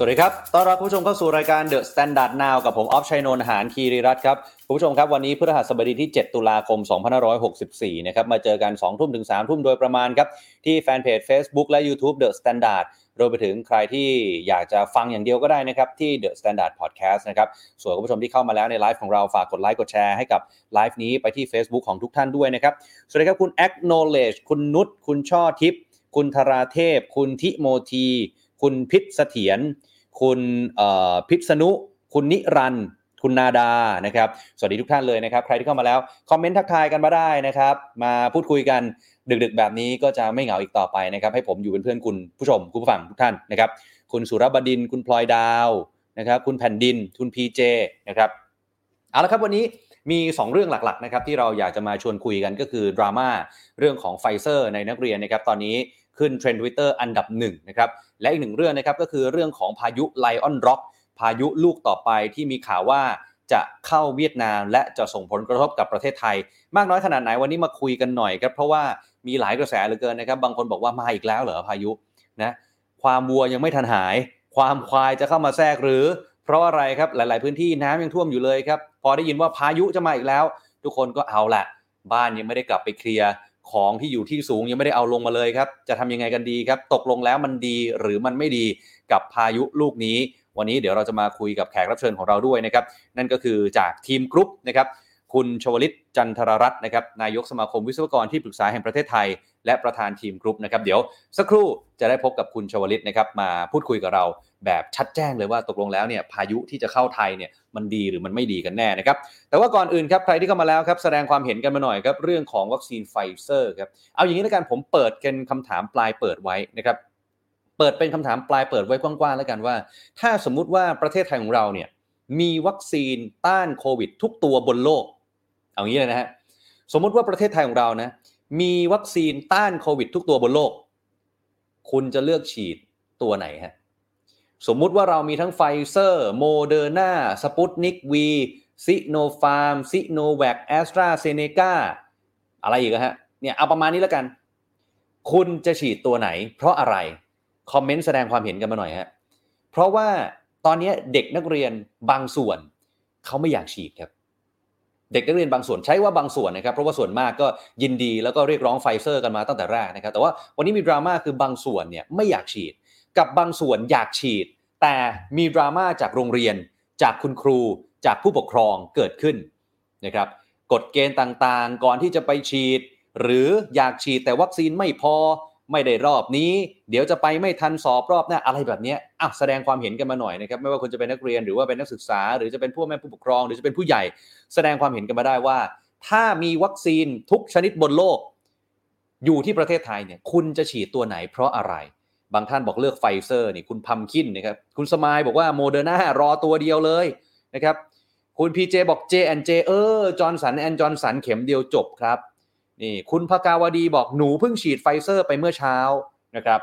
สวัสดีครับ ต้อนรับผู้ชมเข้าสู่รายการ The Standard Now กับผมออฟชัยนนท์หานคีรีรัตครับ คุณผู้ชมครับวันนี้พฤหัสบดีที่ 7 ตุลาคม 2564 นะครับ มาเจอกัน 2 ทุ่มถึง 3 ทุ่มโดยประมาณครับ ที่แฟนเพจ Facebook และ YouTube The Standard รวมไปถึงใครที่อยากจะฟังอย่างเดียวก็ได้นะครับ ที่ The Standard Podcast นะครับ ส่วนคุณผู้ชมที่เข้ามาแล้วในไลฟ์ของเราฝากกดไลค์กดแชร์ให้กับไลฟ์นี้ไปที่ Facebook ของทุกท่านด้วยนะครับ สวัสดีครับคุณ Acknowledge คุณนุชคุณช่อทิพย์คุณธราเทพ คุณทิโมที คุณพิษเสถียรคุณพิษณุคุณนิรันดคุณนาดา นะครับ สวัสดีทุกท่านเลยนะครับ ใครที่เข้ามาแล้ว คอมเมนต์ทักทายกันมาได้นะครับ มาพูดคุยกันดึกๆ แบบนี้ก็จะไม่เหงาอีกต่อไปนะครับ ให้ผมอยู่เป็นเพื่อนคุณผู้ชมคุณผู้ฟังทุกท่านนะครับ คุณสุรบดิน คุณพลอยดาวนะครับ คุณแผ่นดิน คุณพีเจนะครับ เอาละครับวันนี้มี 2 เรื่องหลักๆ นะครับที่เราอยากจะมาชวนคุยกันก็คือดราม่าเรื่องของไฟเซอร์ในนักเรียนนะครับ ตอนนี้ ขึ้นเทรนด์ทวิตเตอร์อันดับหนึ่งนะครับและอีกหนึ่งเรื่องนะครับก็คือเรื่องของพายุไลออนร็อกพายุลูกต่อไปที่มีข่าวว่าจะเข้าเวียดนาม และจะส่งผลกระทบกับประเทศไทย มากน้อยขนาดไหนวันนี้มาคุยกันหน่อยครับเพราะว่ามีหลายกระแสเหลือเกินนะครับบางคนบอกว่ามาอีกแล้วเหรอพายุนะความวัวยังไม่ทันหาย ความควายจะเข้ามาแทรกหรือ เพราะอะไรครับหลาย ๆ พื้นที่น้ำยังท่วมอยู่เลยครับพอได้ยินว่าพายุจะมาอีกแล้ว ทุกคนก็เอาละบ้านยังไม่ได้กลับไปเคลียร์ ของที่อยู่ที่สูงยังไม่ได้เอาลงมาเลยครับ จะทำยังไงกันดีครับ ตกลงแล้วมันดีหรือมันไม่ดีกับพายุลูกนี้ วันนี้เดี๋ยวเราจะมาคุยกับแขกรับเชิญของเราด้วยนะครับ นั่นก็คือจากทีมกรุ๊ปนะครับ คุณชวลิตจันทรรัตน์นะครับนายกสมาคมวิศวกรที่ปรึกษาแห่งประเทศไทย และประธานทีมกรุ๊ปนะครับเดี๋ยวสักครู่จะได้พบกับคุณชวลิตนะครับมาพูดคุยกับเราแบบชัดแจ้งเลยว่าตกลงแล้วเนี่ยพายุที่จะเข้าไทยเนี่ยมันดีหรือมันไม่ดีกันแน่นะครับแต่ว่าก่อนอื่นครับใครที่เข้ามาแล้วครับแสดงความเห็นกันมาหน่อยครับเรื่องของวัคซีนไฟเซอร์ครับเอาอย่างนี้แล้วกันผมเปิดกันคำถามปลายเปิดไว้นะครับเปิดเป็นคำถามปลายเปิดไว้กว้างๆแล้วกันว่า ถ้าสมมุติว่าประเทศไทยของเราเนี่ยมีวัคซีนต้านโควิด ทุกตัวบนโลก เอางี้เลยนะฮะสมมติว่าประเทศไทยของเรานะ มีวัคซีนต้านโควิดทุกตัวบนโลก คุณจะเลือกฉีดตัวไหนฮะสมมุติว่าเรามีทั้งไฟเซอร์โมเดอร์นาสปุตนิกวีซิโนฟาร์มซิโนแวคแอสตราเซเนกาอะไรอีกฮะเนี่ยเอาประมาณนี้แล้วกัน คุณจะฉีดตัวไหน เพราะอะไร คอมเมนต์แสดงความเห็นกันมาหน่อยฮะเพราะว่าตอนนี้เด็กนักเรียนบางส่วนเขาไม่อยากฉีดครับ เด็กนักเรียนบางส่วนใช้ว่าบางส่วนนะครับเพราะว่าส่วนมากก็ยินดีแล้วก็เรียกร้องไฟเซอร์กันมาตั้งแต่แรกนะครับแต่ว่าวันนี้มีดราม่าคือบางส่วนเนี่ยไม่อยากฉีด กับบางส่วนอยากฉีด แต่มีดราม่าจากโรงเรียน จากคุณครู จากผู้ปกครองเกิดขึ้นนะครับกฎเกณฑ์ต่างๆ ก่อนที่จะไปฉีด หรืออยากฉีดแต่วัคซีนไม่พอ ไม่ได้รอบนี้ เดี๋ยวจะไปไม่ทันสอบรอบหน้าอะไรแบบนี้อะแสดงความเห็นกันมาหน่อยนะครับ ไม่ว่าคุณจะเป็นนักเรียนหรือว่าเป็นนักศึกษา หรือจะเป็นพ่อแม่ผู้ปกครอง หรือจะเป็นผู้ใหญ่ แสดงความเห็นกันมาได้ว่า ถ้ามีวัคซีนทุกชนิดบนโลก อยู่ที่ประเทศไทยเนี่ย คุณจะฉีดตัวไหนเพราะอะไร บางท่านบอกเลือกไฟเซอร์นี่คุณพัมคินนะครับคุณสมายบอกว่าโมเดอร์นารอตัวเดียวเลยนะครับคุณพีเจบอก J&J เออ Johnson and Johnson เข็มเดียวจบครับ นี่คุณผกาวดีบอกหนูเพิ่งฉีดไฟเซอร์ไปเมื่อเช้านะครับ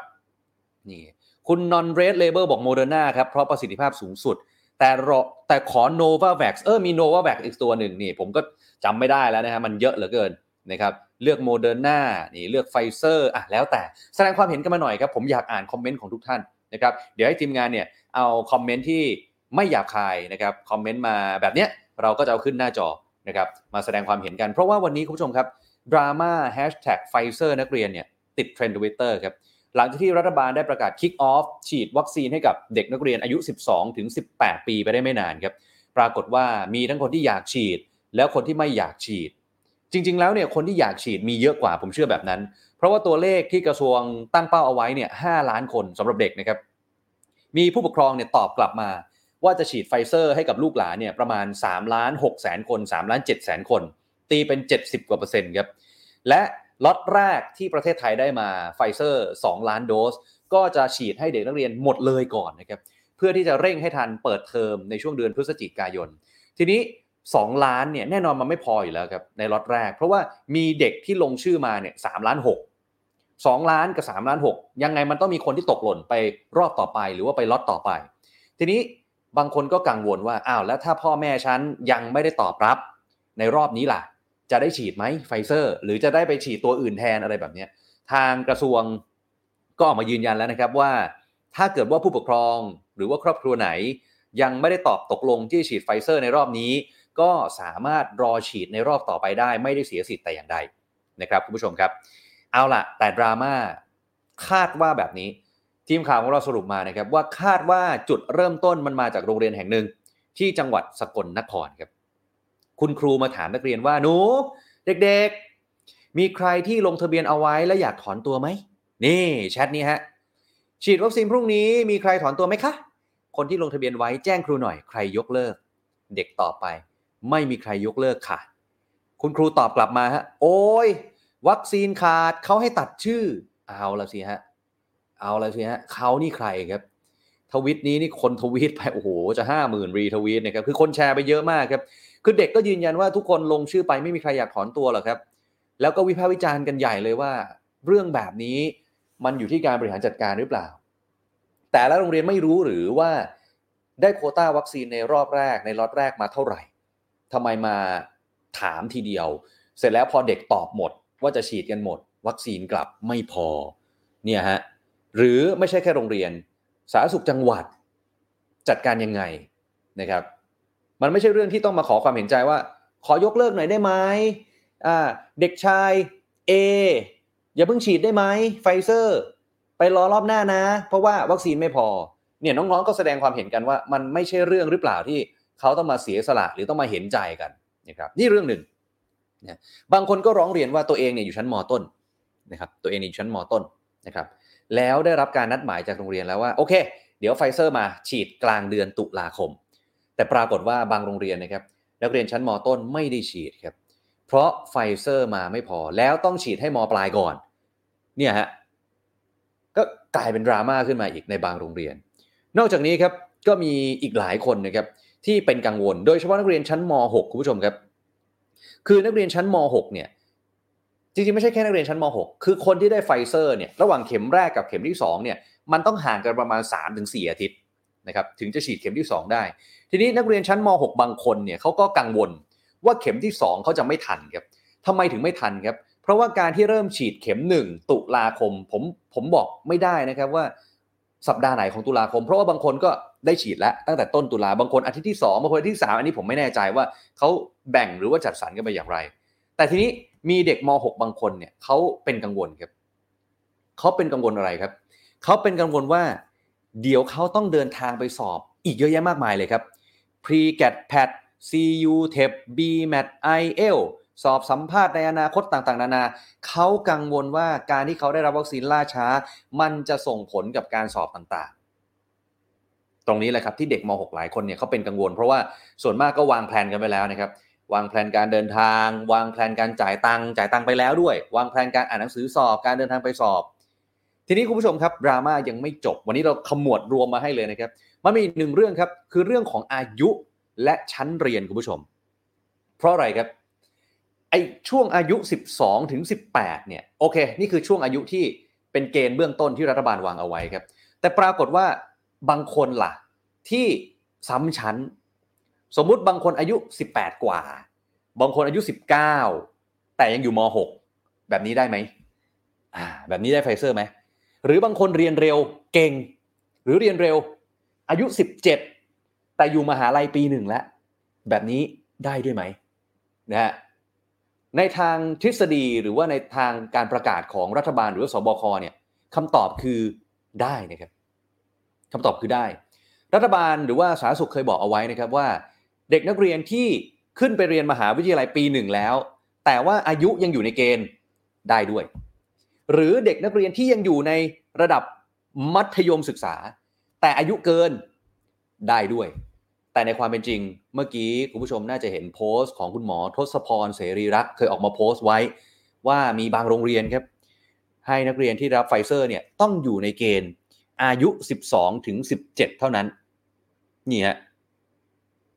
นี่คุณนอนเรดเลเบอร์บอกโมเดอร์นาครับเพราะประสิทธิภาพสูงสุด แต่รอแต่ขอ Novavax เออมี Novavax อีกตัวหนึ่งนี่ผมก็จำไม่ได้แล้วนะฮะมันเยอะเหลือเกินนะครับเลือกโมเดอร์นานี่เลือกไฟเซอร์อะแล้วแต่แสดงความเห็นกันมาหน่อยครับ ผมอยากอ่านคอมเมนต์ของทุกท่านนะครับเดี๋ยวให้ทีมงานเนี่ยเอาคอมเมนต์ที่ไม่หยาบคายนะครับคอมเมนต์มาแบบเนี้ยเราก็จะเอาขึ้นหน้าจอนะครับมาแสดงความเห็นกัน เพราะว่าวันนี้คุณผู้ชมครับ ดราม่าแฮชแท็กไฟเซอร์นักเรียนเนี่ยติดเทรนด์ทวิตเตอร์ครับหลังจากที่รัฐบาลได้ประกาศ kick off ฉีดวัคซีนให้กับเด็กนักเรียนอายุ 12 ถึง 18 ปีไปได้ไม่นานครับปรากฏว่ามีทั้งคนที่อยากฉีด แล้วคนที่ไม่อยากฉีด จริง ๆ แล้วเนี่ยคนที่อยากฉีดมีเยอะกว่าผมเชื่อแบบนั้น เพราะว่าตัวเลขที่กระทรวงตั้งเป้าเอาไว้เนี่ย5ล้านคนสำหรับเด็กนะครับมีผู้ปกครองเนี่ยตอบกลับมา ว่าจะฉีดไฟเซอร์ให้กับลูกหลานเนี่ยประมาณ3ล้าน6แสนคน3ล้าน7แสนคน ตีเป็น 70กว่าเปอร์เซ็นต์ครับ และล็อตแรกที่ประเทศไทยได้มาไฟเซอร์2 ล้านโดส ก็จะฉีดให้เด็กนักเรียนหมดเลยก่อนนะครับเพื่อที่จะเร่งให้ทันเปิดเทอมในช่วงเดือนพฤศจิกายน ทีนี้ 2 ล้านเนี่ยแน่นอนมันไม่พออยู่แล้วครับในล็อตแรก เพราะว่ามีเด็กที่ลงชื่อมาเนี่ย3ล้าน6 2ล้านกับ3ล้าน6 ยังไงมันต้องมีคนที่ตกหล่นไปรอบต่อไปหรือว่าไปล็อตต่อไป ทีนี้บางคนก็กังวลว่าอ้าวแล้วถ้าพ่อแม่ฉันยังไม่ได้ตอบรับในรอบนี้ล่ะ จะได้ฉีดไหมไฟเซอร์ หรือจะได้ไปฉีดตัวอื่นแทนอะไรแบบนี้ทางกระทรวงก็ออกมายืนยันแล้วนะครับว่า ถ้าเกิดว่าผู้ปกครองหรือว่าครอบครัวไหน ยังไม่ได้ตอบตกลงที่ฉีดไฟเซอร์ในรอบนี้ ก็สามารถรอฉีดในรอบต่อไปได้ ไม่ได้เสียสิทธิ์แต่อย่างใดนะครับคุณผู้ชมครับ เอาล่ะแต่ดราม่าคาดว่าแบบนี้ ทีมข่าวของเราสรุปมานะครับว่าคาดว่าจุดเริ่มต้นมันมาจากโรงเรียนแห่งหนึ่งที่จังหวัดสกลนครครับ คุณครูมาถามนักเรียนว่าหนูเด็กๆ มีใครที่ลงทะเบียนเอาไว้และอยากถอนตัวไหมนี่แชทนี้ฮะฉีดวัคซีนพรุ่งนี้มีใครถอนตัวไหมคะ คนที่ลงทะเบียนไว้แจ้งครูหน่อยใครยกเลิก เด็กตอบไป ไม่มีใครยกเลิกค่ะ คุณครูตอบกลับมาฮะโอ้ยวัคซีนขาดเขาให้ตัดชื่อ เอาละสิฮะเอาละสิฮะเขานี่ใครครับทวิตนี้นี่คนทวีตไปโอ้โหจะห้าหมื่นรีทวีตนะครับคือคนแชร์ไปเยอะมากครับ คือเด็กก็ยืนยันว่าทุกคนลงชื่อไปไม่มีใครอยากถอนตัวหรอกครับ แล้วก็วิพากษ์วิจารณ์กันใหญ่เลยว่า เรื่องแบบนี้มันอยู่ที่การบริหารจัดการหรือเปล่า แต่ละโรงเรียนไม่รู้หรือว่าได้โคต้าวัคซีนในรอบแรกในล็อตแรกมาเท่าไหร่ทำไมมาถามทีเดียว เสร็จแล้วพอเด็กตอบหมด ว่าจะฉีดกันหมด วัคซีนกลับไม่พอเนี่ยฮะหรือไม่ใช่แค่โรงเรียน สาธารณสุขจังหวัดจัดการยังไงนะครับ มันไม่ใช่เรื่องที่ต้องมาขอความเห็นใจว่า ขอยกเลิกหน่อยได้ไหมอ่าเด็กชาย A อย่าเพิ่งฉีดได้ไหมไฟเซอร์ ไปรอรอบหน้านะ เพราะว่าวัคซีนไม่พอเนี่ยน้องๆก็แสดงความเห็นกันว่า มันไม่ใช่เรื่องหรือเปล่าที่เขาต้องมาเสียสละหรือต้องมาเห็นใจกันนะครับนี่เรื่องหนึ่งนะบางคนก็ร้องเรียนว่าตัวเองเนี่ยอยู่ชั้นมต้นนะครับตัวเองอยู่ชั้นมต้นนะครับแล้วได้รับการนัดหมายจากโรงเรียนแล้วว่าโอเค เดี๋ยวไฟเซอร์มาฉีดกลางเดือนตุลาคม แต่ปรากฏว่าบางโรงเรียนนะครับนักเรียนชั้นมต้นไม่ได้ฉีดครับเพราะไฟเซอร์มาไม่พอแล้วต้องฉีดให้มปลายก่อน เนี่ยฮะก็กลายเป็นดราม่าขึ้นมาอีกในบางโรงเรียน นอกจากนี้ครับก็มีอีกหลายคนนะครับที่เป็นกังวล โดยเฉพาะนักเรียนชั้นม .6 คุณผู้ชมครับ คือนักเรียนชั้นม .6 เนี่ยจริงๆไม่ใช่แค่นักเรียนชั้นม .6 คือคนที่ได้ไฟเซอร์เนี่ยระหว่างเข็มแรกกับเข็มที่2เนี่ยมันต้องห่างกันประมาณ 3-4 อาทิตย์ นะครับถึงจะฉีดเข็มที่ 2 ได้ ทีนี้นักเรียนชั้นม .6 บางคนเนี่ยเขาก็กังวลว่าเข็มที่ 2 เขาจะไม่ทันครับทำไมถึงไม่ทันครับเพราะว่าการที่เริ่มฉีดเข็ม 1 ตุลาคมผมผมบอกไม่ได้นะครับว่าสัปดาห์ไหนของตุลาคม เพราะว่าบางคนก็ได้ฉีดแล้วตั้งแต่ต้นตุลาบางคนอาทิตย์ที่2บางคนอาทิตย์ที่ 3 อันนี้ผมไม่แน่ใจว่าเขาแบ่งหรือว่าจัดสรรกันไปอย่างไร แต่ทีนี้มีเด็กม .6 บางคนเนี่ยเขาเป็นกังวลครับเขาเป็นกังวลอะไรครับเขาเป็นกังวลว่า เดี๋ยวเขาต้องเดินทางไปสอบอีกเยอะแยะมากมายเลยครับ pre gat pat cu tep b mat il สอบสัมภาษณ์ในอนาคตต่างๆ นานา เขากังวลว่าการที่เขาได้รับวัคซีนล่าช้า มันจะส่งผลกับการสอบต่างๆ ตรงนี้แหละครับที่เด็กม .6 หลายคนเนี่ยเขาเป็นกังวล เพราะว่าส่วนมากก็วางแผนกันไปแล้วนะครับ วางแผนการเดินทาง วางแผนการจ่ายตังค์จ่ายตังค์ไปแล้วด้วย วางแผนการอ่านหนังสือสอบ การเดินทางไปสอบ ทีนี้คุณผู้ชมครับดราม่ายังไม่จบ วันนี้เราขมวดรวมมาให้เลยนะครับ มันมีอีกหนึ่งเรื่องครับ คือเรื่องของอายุและชั้นเรียนคุณผู้ชม เพราะอะไรครับไอช่วงอายุ 12ถึง18เนี่ยโอเค นี่คือช่วงอายุที่เป็นเกณฑ์เบื้องต้นที่รัฐบาลวางเอาไว้ครับ แต่ปรากฏว่าบางคนล่ะ ที่ซ้ำชั้น สมมุติบางคนอายุ 18 กว่า บางคนอายุ 19 แต่ยังอยู่ม .6 แบบนี้ได้ไหมอ่าแบบนี้ได้ไฟเซอร์ไหม หรือบางคนเรียนเร็วเก่ง หรือเรียนเร็ว อายุ 17 แต่อยู่มหาลัยปีหนึ่งแล้ว แบบนี้ได้ด้วยไหมนะฮะในทางทฤษฎีหรือว่าในทางการประกาศของรัฐบาลหรือว่าสบคเนี่ยคำตอบคือได้นะครับคำตอบคือได้ รัฐบาลหรือว่าสาธารณสุขเคยบอกเอาไว้นะครับว่า เด็กนักเรียนที่ขึ้นไปเรียนมหาวิทยาลัยปีหนึ่งแล้ว แต่ว่าอายุยังอยู่ในเกณฑ์ได้ด้วย หรือเด็กนักเรียนที่ยังอยู่ในระดับมัธยมศึกษา แต่อายุเกินได้ด้วย แต่ในความเป็นจริง เมื่อกี้คุณผู้ชมน่าจะเห็นโพสต์ของคุณหมอทศพรเสรีรักษ์เคยออกมาโพสต์ไว้ ว่ามีบางโรงเรียนครับ ให้นักเรียนที่รับไฟเซอร์เนี่ยต้องอยู่ในเกณฑ์อายุ 12ถึง17 เท่านั้น นี่ฮะ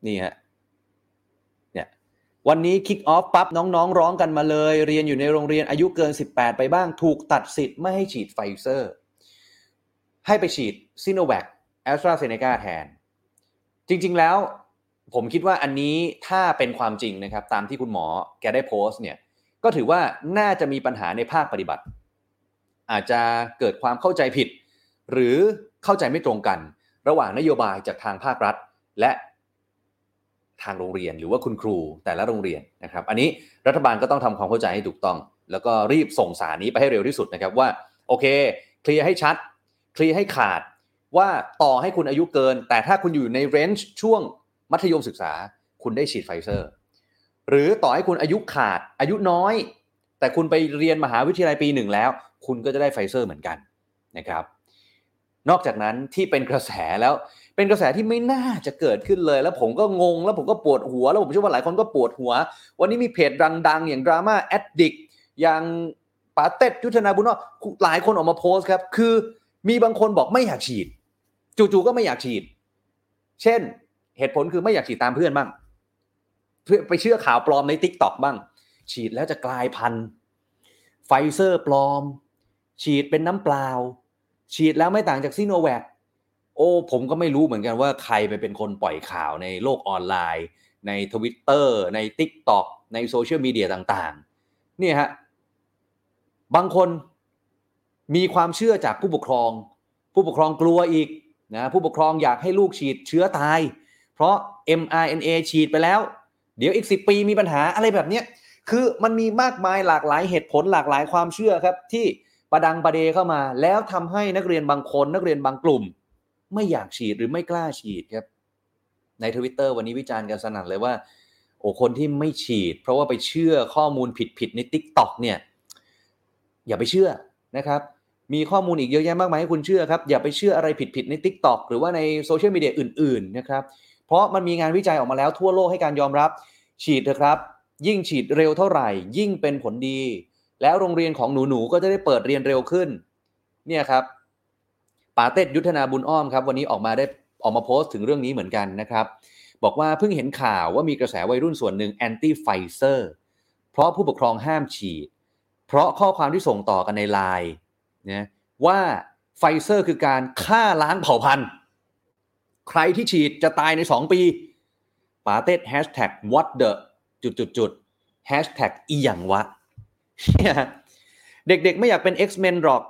นี่ฮะ วันนี้ kick off ปั๊บน้องๆ ร้องกันมาเลย เรียนอยู่ในโรงเรียนอายุเกิน 18 ไปบ้าง ถูกตัดสิทธิ์ไม่ให้ฉีดไฟเซอร์ ให้ไปฉีดซิโนแวคแอสตราเซเนกาแทน จริง ๆแล้วผมคิดว่าอันนี้ถ้าเป็นความจริงนะครับ ตามที่คุณหมอแกได้โพสต์เนี่ยก็ถือว่าน่าจะมีปัญหาในภาคปฏิบัติ อาจจะเกิดความเข้าใจผิด หรือเข้าใจไม่ตรงกัน ระหว่างนโยบายจากทางภาครัฐ และ ทางโรงเรียน หรือว่าคุณครูแต่ละโรงเรียนนะครับ อันนี้รัฐบาลก็ต้องทำความเข้าใจให้ถูกต้อง แล้วก็รีบส่งสารนี้ไปให้เร็วที่สุดนะครับว่าโอเค เคลียร์ให้ชัด เคลียร์ให้ขาดว่าต่อให้คุณอายุเกิน แต่ถ้าคุณอยู่ใน range ช่วงมัธยมศึกษา คุณได้ฉีดไฟเซอร์ หรือต่อให้คุณอายุขาดอายุน้อย แต่คุณไปเรียนมหาวิทยาลัยปีหนึ่งแล้ว คุณก็จะได้ไฟเซอร์เหมือนกันนะครับ นอกจากนั้นที่เป็นกระแสแล้ว เป็นกระแสที่ไม่น่าจะเกิดขึ้นเลย แล้วผมก็งงแล้วผมก็ปวดหัว แล้วผมเชื่อว่าหลายคนก็ปวดหัว วันนี้มีเพจดังๆ อย่าง Drama-addict อย่างป๋าเต็ดยุทธนาบุญอ้อมหลายคนออกมาโพสต์ครับ คือมีบางคนบอกไม่อยากฉีด จู่ๆก็ไม่อยากฉีด เช่น เหตุผลคือไม่อยากฉีดตามเพื่อนบ้างเพื่อไปเชื่อข่าวปลอมใน TikTok บ้าง ฉีดแล้วจะกลายพันธุ์ไฟเซอร์ปลอม ฉีดเป็นน้ำเปล่า ฉีดแล้วไม่ต่างจากซีโนแวค โอ้ผมก็ไม่รู้เหมือนกันว่าใครไปเป็นคนปล่อยข่าวในโลกออนไลน์ ในทวิตเตอร์ใน TikTok ในโซเชียลมีเดียต่างๆนี่ฮะบางคนมีความเชื่อจากผู้ปกครอง ผู้ปกครองกลัวอีกนะผู้ปกครองอยากให้ลูกฉีดเชื้อตาย เพราะ mRNA ฉีดไปแล้ว เดี๋ยวอีก 10 ปีมีปัญหาอะไรแบบนี้คือมันมีมากมายหลากหลายเหตุผลหลากหลายความเชื่อครับที่ประดังประเดเข้ามา แล้วทำให้นักเรียนบางคน นักเรียนบางกลุ่ม ไม่อยากฉีดหรือไม่กล้าฉีดครับ ในทวิตเตอร์วันนี้วิจารณ์กันสนั่นเลยว่า โอ้คนที่ไม่ฉีด เพราะว่าไปเชื่อข้อมูลผิดๆใน t ิ k t o k เนี่ย อย่าไปเชื่อนะครับมีข้อมูลอีกเยอะแยะมากมายให้คุณเชื่อครับ อย่าไปเชื่ออะไรผิดๆใน t ิ k t o k หรือว่าในโซเชียลมีเดียอื่นๆนะครับเพราะมันมีงานวิจัยออกมาแล้วทั่วโลกให้การยอมรับ ฉีดเถอะครับ ยิ่งฉีดเร็วเท่าไหร่ ยิ่งเป็นผลดี แล้วโรงเรียนของหนูๆก็จะได้เปิดเรียนเร็วขึ้นเนี่ยครับ ป๋าเต็ดยุทธนาบุญอ้อมครับวันนี้ออกมาได้ออกมาโพสต์ถึงเรื่องนี้เหมือนกันนะครับ บอกว่าเพิ่งเห็นข่าวว่ามีกระแสวัยรุ่นส่วนหนึ่งแอนตี้ไฟเซอร์เพราะผู้ปกครองห้ามฉีด เพราะข้อความที่ส่งต่อกันในไลน์นะว่าไฟเซอร์คือการฆ่าล้างเผ่าพันธุ์ใครที่ฉีดจะตายใน 2 ปีป๋าเต็ดแฮชแท็ก what the จุดจุดจุดแฮชแท็กอีหยังวะ เด็กๆไม่อยากเป็น X-Men หรอก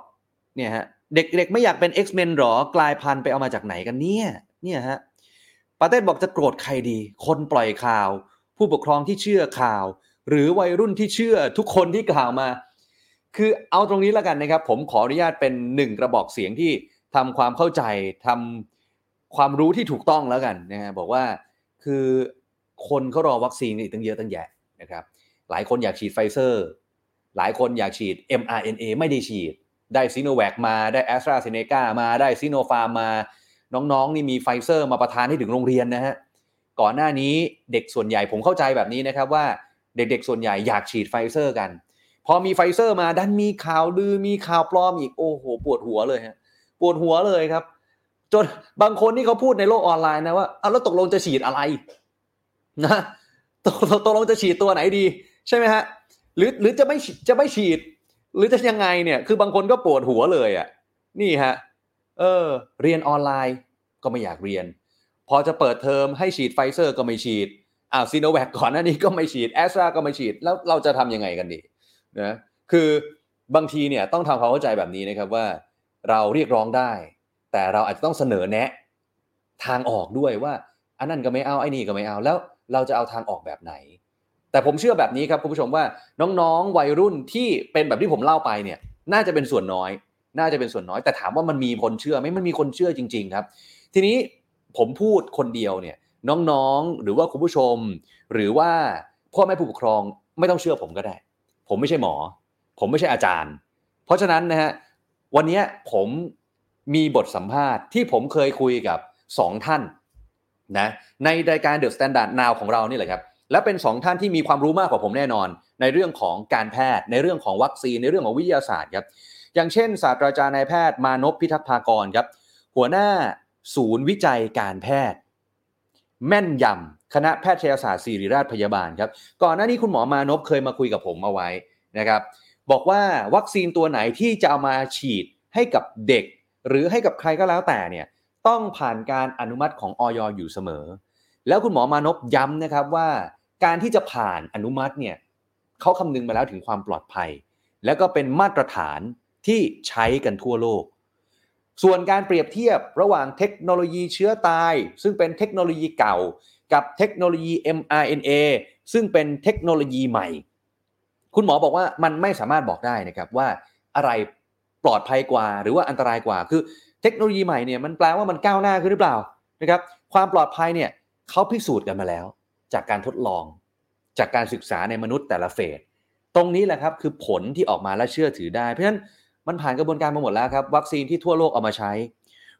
เนี่ยฮะ เด็กๆ ไม่อยากเป็น X-Men หรอกลายพันธุ์ไปเอามาจากไหนกันเนี่ย เนี่ยฮะปาเต้บอกจะโกรธใครดี คนปล่อยข่าว ผู้ปกครองที่เชื่อข่าว หรือวัยรุ่นที่เชื่อทุกคนที่กล่าวมา คือเอาตรงนี้แล้วกันนะครับ ผมขออนุญาตเป็นหนึ่งกระบอกเสียงที่ทำความเข้าใจทำความรู้ที่ถูกต้องแล้วกันนะฮะบอกว่าคือคนเขารอวัคซีนอีกตั้งเยอะตั้งแยะนะครับ หลายคนอยากฉีดไฟเซอร์ หลายคนอยากฉีด mRNA ไม่ได้ฉีด ได้ซีโนแวคมาได้แอสตราเซเนกามาได้ซีโนฟาร์มมา น้องๆ นี่มีไฟเซอร์มาประทานให้ถึงโรงเรียนนะฮะก่อนหน้านี้เด็กส่วนใหญ่ผมเข้าใจแบบนี้นะครับว่าเด็กๆส่วนใหญ่อยากฉีดไฟเซอร์กัน พอมีไฟเซอร์มาดันมีข่าวลือมีข่าวปลอมอีกโอ้โหปวดหัวเลยฮะปวดหัวเลยครับ จนบางคนนี่เขาพูดในโลกออนไลน์นะว่าเอาแล้วตกลงจะฉีดอะไรนะตกตกลงจะฉีดตัวไหนดี ใช่ไหมฮะหรือหรือจะไม่จะไม่ฉีด หรือจะยังไงเนี่ย คือบางคนก็ปวดหัวเลยอะ่ะ นี่ฮะ เออ เรียนออนไลน์ก็ไม่อยากเรียน พอจะเปิดเทอมให้ฉีดไฟเซอร์ก็ไม่ฉีด อ้าวซีโนแวคก่อนหน้านี้ก็ไม่ฉีดแอสตราก็ไม่ฉีด แล้วเราจะทำยังไงกันดีนะ คือบางทีเนี่ยต้องทำความเข้าใจแบบนี้นะครับว่า เราเรียกร้องได้ แต่เราอาจจะต้องเสนอแนะ ทางออกด้วยว่า อันนั้นก็ไม่เอาไอ้นี่ก็ไม่เอาแล้วเราจะเอาทางออกแบบไหน แต่ผมเชื่อแบบนี้ครับคุณผู้ชมว่าน้องๆ วัยรุ่นที่เป็นแบบที่ผมเล่าไปเนี่ย น่าจะเป็นส่วนน้อย น่าจะเป็นส่วนน้อย แต่ถามว่ามันมีคนเชื่อไหมมันมีคนเชื่อจริง ๆ ครับ ทีนี้ผมพูดคนเดียวเนี่ย น้องๆ หรือว่าคุณผู้ชม หรือว่าพ่อแม่ผู้ปกครองไม่ต้องเชื่อผมก็ได้ ผมไม่ใช่หมอ ผมไม่ใช่อาจารย์ เพราะฉะนั้นนะฮะวันนี้ผมมีบทสัมภาษณ์ที่ผมเคยคุยกับสองท่านนะในรายการ The Standard Now ของเรานี่แหละครับ และเป็นสองท่านที่มีความรู้มากกว่าผมแน่นอน ในเรื่องของการแพทย์ ในเรื่องของวัคซีนในเรื่องของวิทยาศาสตร์ครับอย่างเช่น ศาสตราจารย์นายแพทย์มานพพิทักษ์ภากรครับหัวหน้าศูนย์วิจัยการแพทย์ แม่นยำคณะแพทยศาสตร์ศิริราชพยาบาลครับก่อนหน้านี้คุณหมอมานพเคยมาคุยกับผมเอาไว้นะครับบอกว่าวัคซีนตัวไหนที่จะเอามาฉีดให้กับเด็ก หรือให้กับใครก็แล้วแต่เนี่ยต้องผ่านการอนุมัติของออยอยู่เสมอ แล้วคุณหมอมานพย้ำนะครับว่า การที่จะผ่านอนุมัติเนี่ยเขาคำนึงมาแล้วถึงความปลอดภัย แล้วก็เป็นมาตรฐานที่ใช้กันทั่วโลก ส่วนการเปรียบเทียบระหว่างเทคโนโลยีเชื้อตาย ซึ่งเป็นเทคโนโลยีเก่า กับเทคโนโลยี mRNA ซึ่งเป็นเทคโนโลยีใหม่ คุณหมอบอกว่ามันไม่สามารถบอกได้นะครับว่าอะไรปลอดภัยกว่า หรือว่าอันตรายกว่า คือเทคโนโลยีใหม่เนี่ยมันแปลว่ามันก้าวหน้าขึ้นหรือเปล่านะครับ ความปลอดภัยเนี่ยเขาพิสูจน์กันมาแล้ว จากการทดลอง จากการศึกษาในมนุษย์แต่ละเฟสตรงนี้แหละครับคือผลที่ออกมาและเชื่อถือได้ เพราะฉะนั้นมันผ่านกระบวนการมาหมดแล้วครับ วัคซีนที่ทั่วโลกเอามาใช้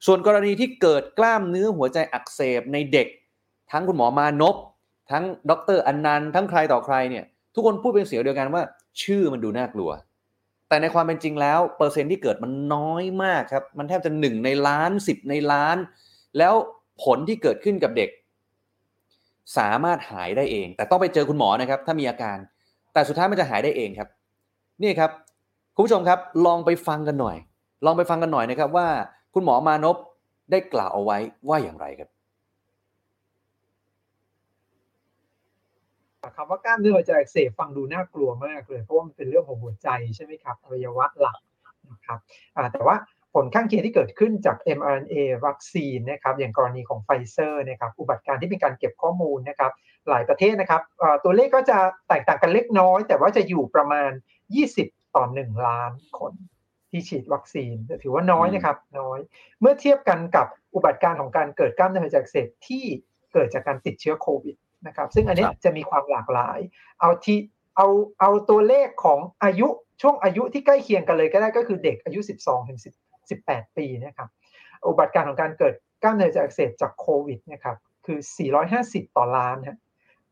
ส่วนกรณีที่เกิดกล้ามเนื้อหัวใจอักเสบในเด็ก ทั้งคุณหมอมานพทั้งดรอนันต์ทั้งใครต่อใครเนี่ย ทุกคนพูดเป็นเสียงเดียวกันว่า ชื่อมันดูน่ากลัว แต่ในความเป็นจริงแล้วเปอร์เซ็นต์ที่เกิดมันน้อยมากครับ มันแทบจะหนึ่งในล้านสิบในล้าน แล้วผลที่เกิดขึ้นกับเด็ก สามารถหายได้เอง แต่ต้องไปเจอคุณหมอนะครับ ถ้ามีอาการ แต่สุดท้ายมันจะหายได้เองครับ นี่ครับคุณผู้ชมครับ ลองไปฟังกันหน่อย ลองไปฟังกันหน่อยนะครับว่า คุณหมอมานพได้กล่าวเอาไว้ว่าอย่างไรครับคำว่ากล้ามเนื้อหัวใจอักเสบฟังดูน่ากลัวมากเลย เพราะว่ามันเป็นเรื่องของหัวใจใช่ไหมครับอวัยวะหลักนะครับแต่ว่า ผลข้างเคียงที่เกิดขึ้นจาก mRNA วัคซีนนะครับอย่างกรณีของไฟเซอร์นะครับอุบัติการณ์ที่เป็นการเก็บข้อมูลนะครับหลายประเทศนะครับตัวเลขก็จะแตกต่างกันเล็กน้อย แต่ว่าจะอยู่ประมาณ 20 ต่อ 1 ล้านคนที่ฉีดวัคซีนถือว่าน้อยนะครับน้อย เมื่อเทียบกันกับอุบัติการของการเกิดกล้ามเนื้อหัวใจอักเสบที่เกิดจากการติดเชื้อโควิดนะครับซึ่งอันนี้จะมีความหลากหลาย เอาที่เอาเอาตัวเลขของอายุช่วงอายุที่ใกล้เคียงกันเลยก็ได้ก็คือเด็กอายุ 12ถึง 18 ปีนะครับอุบัติการของการเกิดกล้ามเนื้ออักเสบจากโควิดนะครับคือ 450 ต่อล้าน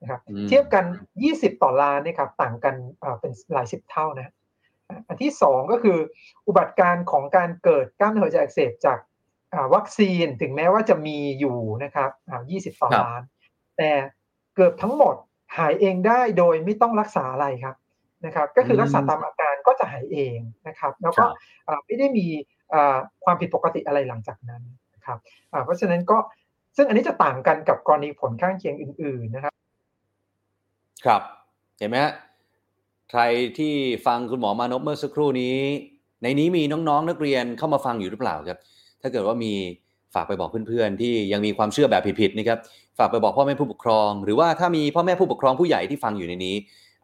นะครับเทียบกัน 20 ต่อล้านนะครับต่างกันเป็นหลายสิบเท่านะอันที่ 2 ก็คืออุบัติการของการเกิดกล้ามเนื้อหัวใจอักเสบจากวัคซีนถึงแม้ว่าจะมีอยู่นะครับ20 ต่อล้าน แต่เกือบทั้งหมดหายเองได้โดยไม่ต้องรักษาอะไรครับนะครับ ก็คือรักษาตามอาการก็จะหายเองนะครับ แล้วก็ไม่ได้มี ความผิดปกติอะไรหลังจากนั้นนะครับเพราะฉะนั้นก็ซึ่งอันนี้จะต่างกันกับกรณีผลข้างเคียงอื่น ๆนะครับ ครับเห็นไหมฮะใครที่ฟังคุณหมอมานพเมื่อสักครู่นี้ ในนี้มีน้องๆ นักเรียนเข้ามาฟังอยู่หรือเปล่าครับถ้าเกิดว่ามีฝากไปบอกเพื่อนๆ ที่ยังมีความเชื่อแบบผิดๆนะครับฝากไปบอกพ่อแม่ผู้ปกครอง หรือว่าถ้ามีพ่อแม่ผู้ปกครองผู้ใหญ่ที่ฟังอยู่ในนี้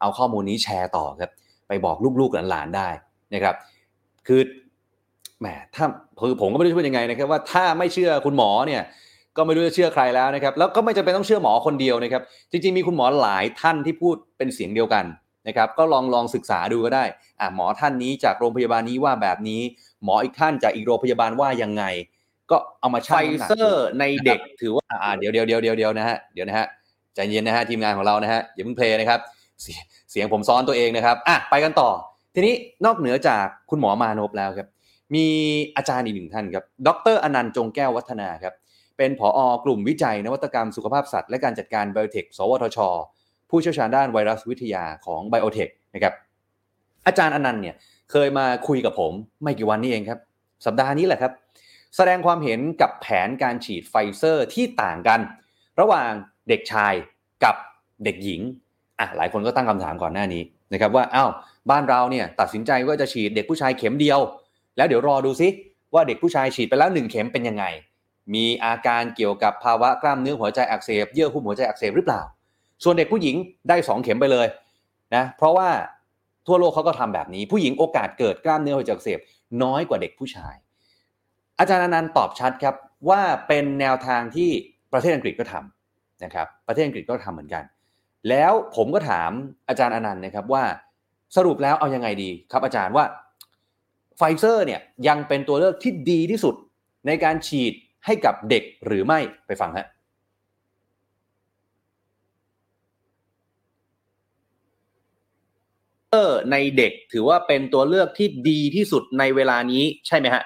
เอาข้อมูลนี้แชร์ต่อครับ ไปบอกลูกๆหลานๆได้นะครับ คือ แหมถ้าคือผมก็ไม่รู้จะพูดยังไงนะครับว่าถ้าไม่เชื่อคุณหมอเนี่ยก็ไม่รู้จะเชื่อใครแล้วนะครับแล้วก็ไม่จำเป็นต้องเชื่อหมอคนเดียวนะครับ จริงๆมีคุณหมอหลายท่านที่พูดเป็นเสียงเดียวกันนะครับ ก็ลองลองศึกษาดูก็ได้อ่าหมอท่านนี้จากโรงพยาบาลนี้ว่าแบบนี้ หมออีกท่านจากอีกโรงพยาบาลว่ายังไง ก็เอามาใช้ไฟเซอร์ในเด็กถือว่าอ่าเดี๋ยวเดี๋ยวเดี๋ยวเดี๋ยวเดี๋ยวนะฮะเดี๋ยวนะฮะใจเย็นนะฮะทีมงานของเรานะฮะอย่าเพิ่งเพลย์นะครับเสียงผมซ้อนตัวเองนะครับอะไปกันต่อ ทีนี้นอกเหนือจากคุณหมอมานพแล้วครับ มีอาจารย์อีกหนึ่งท่านครับ ดรอนันต์จงแก้ววัฒนาครับ เป็นผอกลุ่มวิจัยนวัตกรรมสุขภาพสัตว์และการจัดการไบโอเทค สวทช ผู้เชี่ยวชาญด้านไวรัสวิทยาของไบโอเทคนะครับ อาจารย์อนันต์เนี่ยเคยมาคุยกับผมไม่กี่วันนี้เองครับ สัปดาห์นี้แหละครับ แสดงความเห็นกับแผนการฉีดไฟเซอร์ที่ต่างกัน ระหว่างเด็กชายกับเด็กหญิงอะหลายคนก็ตั้งคำถามก่อนหน้านี้นะครับว่าอ้าวบ้านเราเนี่ยตัดสินใจว่าจะฉีดเด็กผู้ชายเข็มเดียว แล้วเดี๋ยวรอดูซิว่าเด็กผู้ชายฉีดไปแล้วหนึ่งเข็มเป็นยังไง มีอาการเกี่ยวกับภาวะกล้ามเนื้อหัวใจอักเสบเยื่อหุ้มหัวใจอักเสบหรือเปล่า ส่วนเด็กผู้หญิงได้ 2 เข็มไปเลยนะเพราะว่าทั่วโลกเขาก็ทำแบบนี้ ผู้หญิงโอกาสเกิดกล้ามเนื้อหัวใจอักเสบน้อยกว่าเด็กผู้ชาย อาจารย์อนันต์ตอบชัดครับว่าเป็นแนวทางที่ประเทศอังกฤษก็ทำนะครับประเทศอังกฤษก็ทำเหมือนกัน แล้วผมก็ถามอาจารย์อนันต์นะครับว่าสรุปแล้วเอายังไงดีครับอาจารย์ว่า ไฟเซอร์เนี่ยยังเป็นตัวเลือกที่ดีที่สุดในการฉีดให้กับเด็กหรือไม่ไปฟังฮะในเด็กถือว่าเป็นตัวเลือกที่ดีที่สุดในเวลานี้ใช่ไหมฮะ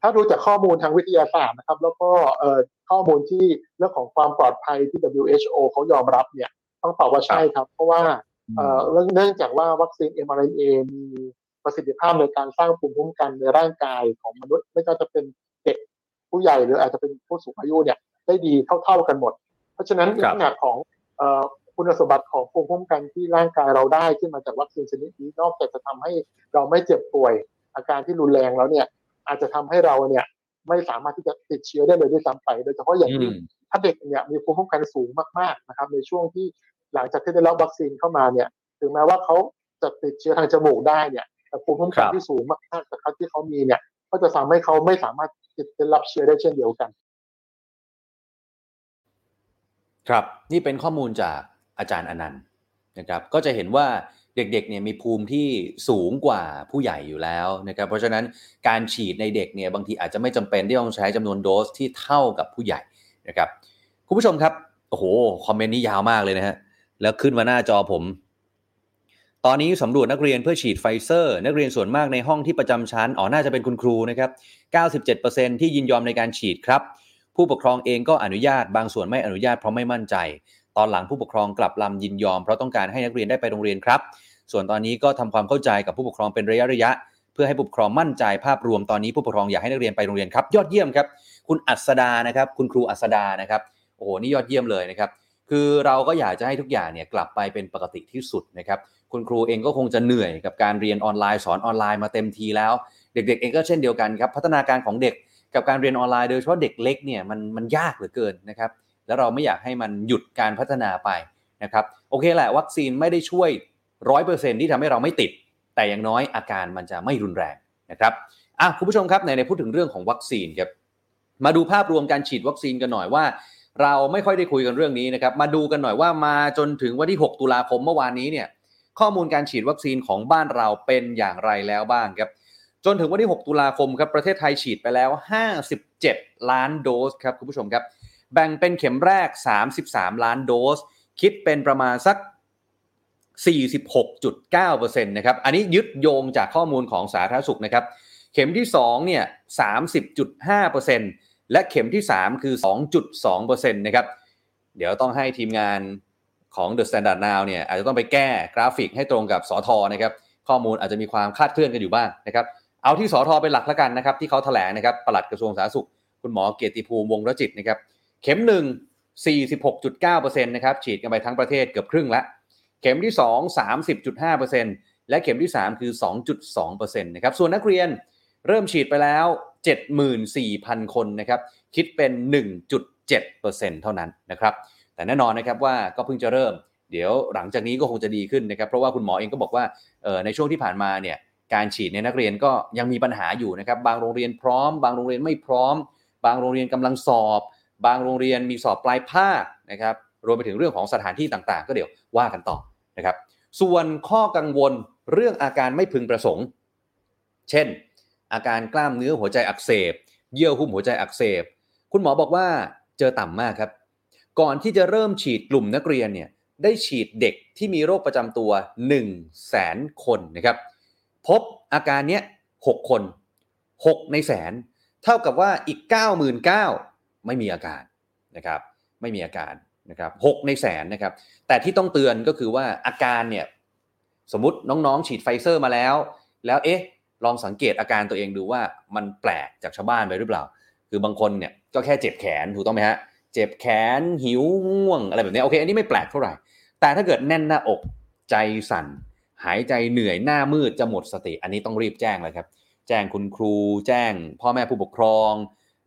ถ้าดูจากข้อมูลทางวิทยาศาสตร์นะครับ แล้วก็ข้อมูลที่เรื่องของความปลอดภัยที่ WHO เขายอมรับเนี่ย ต้องตอบว่าใช่ครับ เพราะว่าเนื่องจากว่าวัคซีน mRNA มี ประสิทธิภาพในการสร้างภูมิคุ้มกันในร่างกายของมนุษย์ ไม่ว่าจะเป็นเด็กผู้ใหญ่หรืออาจจะเป็นผู้สูงอายุเนี่ยได้ดีเท่าๆกันหมด เพราะฉะนั้นลักษณะของคุณสมบัติของภูมิคุ้มกันที่ร่างกายเราได้ขึ้นมาจากวัคซีนชนิดนี้นอกจากจะทำให้เราไม่เจ็บป่วย อาการที่รุนแรงแล้วเนี่ยอาจจะทำให้เราเนี่ยไม่สามารถที่จะติดเชื้อได้เลยด้วยซ้ำไป โดยเฉพาะอย่างยิ่งถ้าเด็กเนี่ยมีภูมิคุ้มกันสูงมากๆนะครับในช่วงที่หลังจากที่ได้รับวัคซีนเข้ามาเนี่ยถึงแม้ว่าเขาจะติดเชื้อทางจมูกได้เนี่ยแต่ ภูมิคุ้มกันที่สูงมากๆจากเขาที่เขามีเนี่ย ก็จะทำให้เขาไม่สามารถติดเป็นรับเชื้อได้เช่นเดียวกัน ครับนี่เป็นข้อมูลจากอาจารย์อนันต์นะครับ ก็จะเห็นว่าเด็กๆเนี่ยมีภูมิที่สูงกว่าผู้ใหญ่อยู่แล้วนะครับ เพราะฉะนั้นการฉีดในเด็กเนี่ยบางทีอาจจะไม่จำเป็นที่ต้องใช้จำนวนโดสที่เท่ากับผู้ใหญ่นะครับคุณผู้ชมครับโอ้โหคอมเมนต์นี้ยาวมากเลยนะฮะแล้วขึ้นมาหน้าจอผม ตอนนี้สำรวจนักเรียนเพื่อฉีดไฟเซอร์ นักเรียนส่วนมากในห้องที่ประจำชั้นอ๋อน่าจะเป็นคุณครูนะครับ 97%ที่ยินยอมในการฉีดครับ ผู้ปกครองเองก็อนุญาตบางส่วนไม่อนุญาตเพราะไม่มั่นใจ ตอนหลังผู้ปกครองกลับลำยินยอมเพราะต้องการให้นักเรียนได้ไปโรงเรียนครับ ส่วนตอนนี้ก็ทำความเข้าใจกับผู้ปกครองเป็นระยะระยะ เพื่อให้ผู้ปกครองมั่นใจภาพรวมตอนนี้ผู้ปกครองอยากให้นักเรียนไปโรงเรียนครับ ยอดเยี่ยมครับ คุณอัศดานะครับ คุณครูอัศดานะครับโอ้โหนี่ยอดเยี่ยมเลยนะครับคือเราก็อยากจะให้ทุกอย่างเนี่ยกลับไปเป็นปกติที่สุดนะครับ คุณครูเองก็คงจะเหนื่อยกับการเรียนออนไลน์สอนออนไลน์มาเต็มทีแล้ว เด็กๆเองก็เช่นเดียวกันครับพัฒนาการของเด็กกับการเรียนออนไลน์โดยเฉพาะเด็กเล็กเนี่ยมันมันยากเหลือเกินนะครับแล้วเราไม่อยากให้มันหยุดการพัฒนาไปนะครับโอเคแหละวัคซีนไม่ได้ช่วยร้อยเปอร์เซ็นที่ทำให้เราไม่ติด แต่อย่างน้อยอาการมันจะไม่รุนแรงนะครับอะคุณผู้ชมครับในในพูดถึงเรื่องของวัคซีนครับมาดูภาพรวมการฉีดวัคซีนกันหน่อยว่า เราไม่ค่อยได้คุยกันเรื่องนี้นะครับมาดูกันหน่อยว่ามาจนถึงวันที่ 6 ตุลาคมเมื่อวานนี้เนี่ย ข้อมูลการฉีดวัคซีนของบ้านเราเป็นอย่างไรแล้วบ้างครับ จนถึงวันที่ 6 ตุลาคมครับประเทศไทยฉีดไปแล้ว 57 ล้านโดสครับคุณผู้ชมครับ แบ่งเป็นเข็มแรก 33 ล้านโดส คิดเป็นประมาณสัก 46.9%นะครับอันนี้ยึดโยงจากข้อมูลของสาธารณสุขนะครับเข็มที่2เนี่ย30.5%และเข็มที่ 3 คือ 2.2%นะครับเดี๋ยวต้องให้ทีมงาน ของ The Standard Now เนี่ยอาจจะต้องไปแก้กราฟิกให้ตรงกับสอทอนะครับข้อมูลอาจจะมีความคลาดเคลื่อนกันอยู่บ้างนะครับเอาที่สอทอเป็นหลักแล้วกันนะครับที่เขาแถลงนะครับปลัดกระทรวงสาธารณสุข คุณหมอเกียรติภูมิวงรจิตนะครับเข็ม1 46.9%นะครับฉีดกันไปทั้งประเทศเกือบครึ่งละเข็มที่ 2 30.5%และเข็มที่ 3 คือ 2.2%นะครับส่วนนักเรียนเริ่มฉีดไปแล้ว 74,000 คนนะครับคิดเป็น 1.7%เท่านั้นนะครับ แต่แน่นอนนะครับว่าก็เพิ่งจะเริ่ม เดี๋ยวหลังจากนี้ก็คงจะดีขึ้นนะครับเพราะว่าคุณหมอเองก็บอกว่าในช่วงที่ผ่านมาเนี่ยการฉีดในนักเรียนก็ยังมีปัญหาอยู่นะครับบางโรงเรียนพร้อม บางโรงเรียนไม่พร้อม บางโรงเรียนกำลังสอบ บางโรงเรียนมีสอบปลายภาคนะครับรวมไปถึงเรื่องของสถานที่ต่างๆ ก็เดี๋ยวว่ากันต่อนะครับส่วนข้อกังวลเรื่องอาการไม่พึงประสงค์ เช่น อาการกล้ามเนื้อหัวใจอักเสบ เยื่อหุ้มหัวใจอักเสบ คุณหมอบอกว่าเจอต่ำมากครับ ก่อนที่จะเริ่มฉีดกลุ่มนักเรียนเนี่ยได้ฉีดเด็กที่มีโรคประจำตัว 1 0 0 0 0แสนคนนะครับ พบอาการเนี้ย6คน 6 ในแสน เท่ากับว่าอีก 99,000ไม่มีอาการนะครับ ไม่มีอาการนะครับ6ในแสนนะครับ แต่ที่ต้องเตือนก็คือว่าอาการเนี่ยสมมติน้องๆ ฉีดไฟเซอร์มาแล้ว แล้วเอ๊ะ ลองสังเกตอาการตัวเองดูว่ามันแปลกจากชาวบ้านไปหรือเปล่า คือบางคนเนี่ยก็แค่เจ็บแขนถูกต้องไหมฮะ เจ็บแขนหิวง่วงอะไรแบบนี้โอเคอันนี้ไม่แปลกเท่าไหร่ แต่ถ้าเกิดแน่นหน้าอกใจสั่น หายใจเหนื่อยหน้ามืดจะหมดสติ อันนี้ต้องรีบแจ้งเลยครับ แจ้งคุณครู แจ้งพ่อแม่ผู้ปกครอง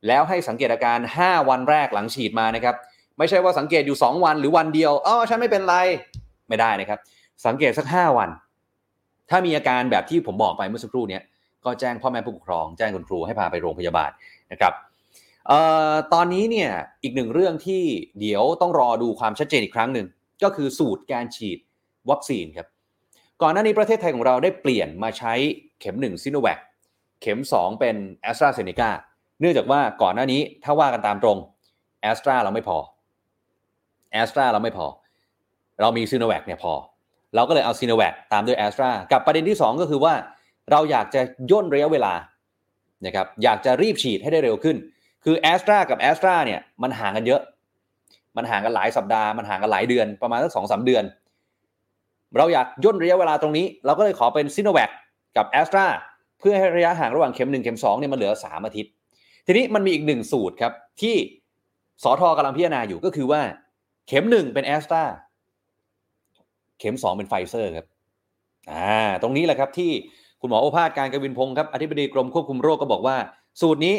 แล้วให้สังเกตอาการ 5 วันแรกหลังฉีดมานะครับ ไม่ใช่ว่าสังเกตอยู่ 2 วันหรือวันเดียวอ๋อฉันไม่เป็นไรไม่ได้นะครับ สังเกตสัก 5 วัน ถ้ามีอาการแบบที่ผมบอกไปเมื่อสักครู่นี้ก็แจ้งพ่อแม่ผู้ปกครอง แจ้งคุณครูให้พาไปโรงพยาบาลนะครับ เอ่อตอนนี้เนี่ยอีกหนึ่งเรื่องที่เดี๋ยวต้องรอดูความชัดเจนอีกครั้งหนึ่งก็คือสูตรการฉีดวัคซีนครับก่อนหน้านี้ประเทศไทยของเราได้เปลี่ยนมาใช้เข็ม1ซิโนแวคเข็ม 2 เป็นแอสตราเซเนกาเนื่องจากว่าก่อนหน้านี้ถ้าว่ากันตามตรงแอสตราเราไม่พอแอสตราเราไม่พอ เรามีซีโนแวคเนี่ยพอ เราก็เลยเอาซีโนแวคตามด้วยแอสตรากับประเด็นที่ 2 ก็คือว่า เราอยากจะย่นระยะเวลานะครับอยากจะรีบฉีดให้ได้เร็วขึ้น คือแอสตรากับแอสตราเนี่ยมันห่างกันเยอะ มันห่างกันหลายสัปดาห์มันห่างกันหลายเดือนประมาณสักสองสามเดือน เราอยากย่นระยะเวลาตรงนี้ เราก็เลยขอเป็นซีโนแวคกับแอสตราเพื่อให้ระยะห่างระหว่างเข็ม1เข็ม2เนี่ยมันเหลือ 3 อาทิตย์ ทีนี้มันมีอีกหนึ่งสูตรครับ ที่สอทอกำลังพิจารณาอยู่ก็คือว่า เข็มหนึ่งเป็นแอสตราเข็มสองเป็นไฟเซอร์ครับอ่าตรงนี้แหละครับที่คุณหมอโอภาสการกวินพงศ์ครับอธิบดีกรมควบคุมโรคก็บอกว่า สูตรนี้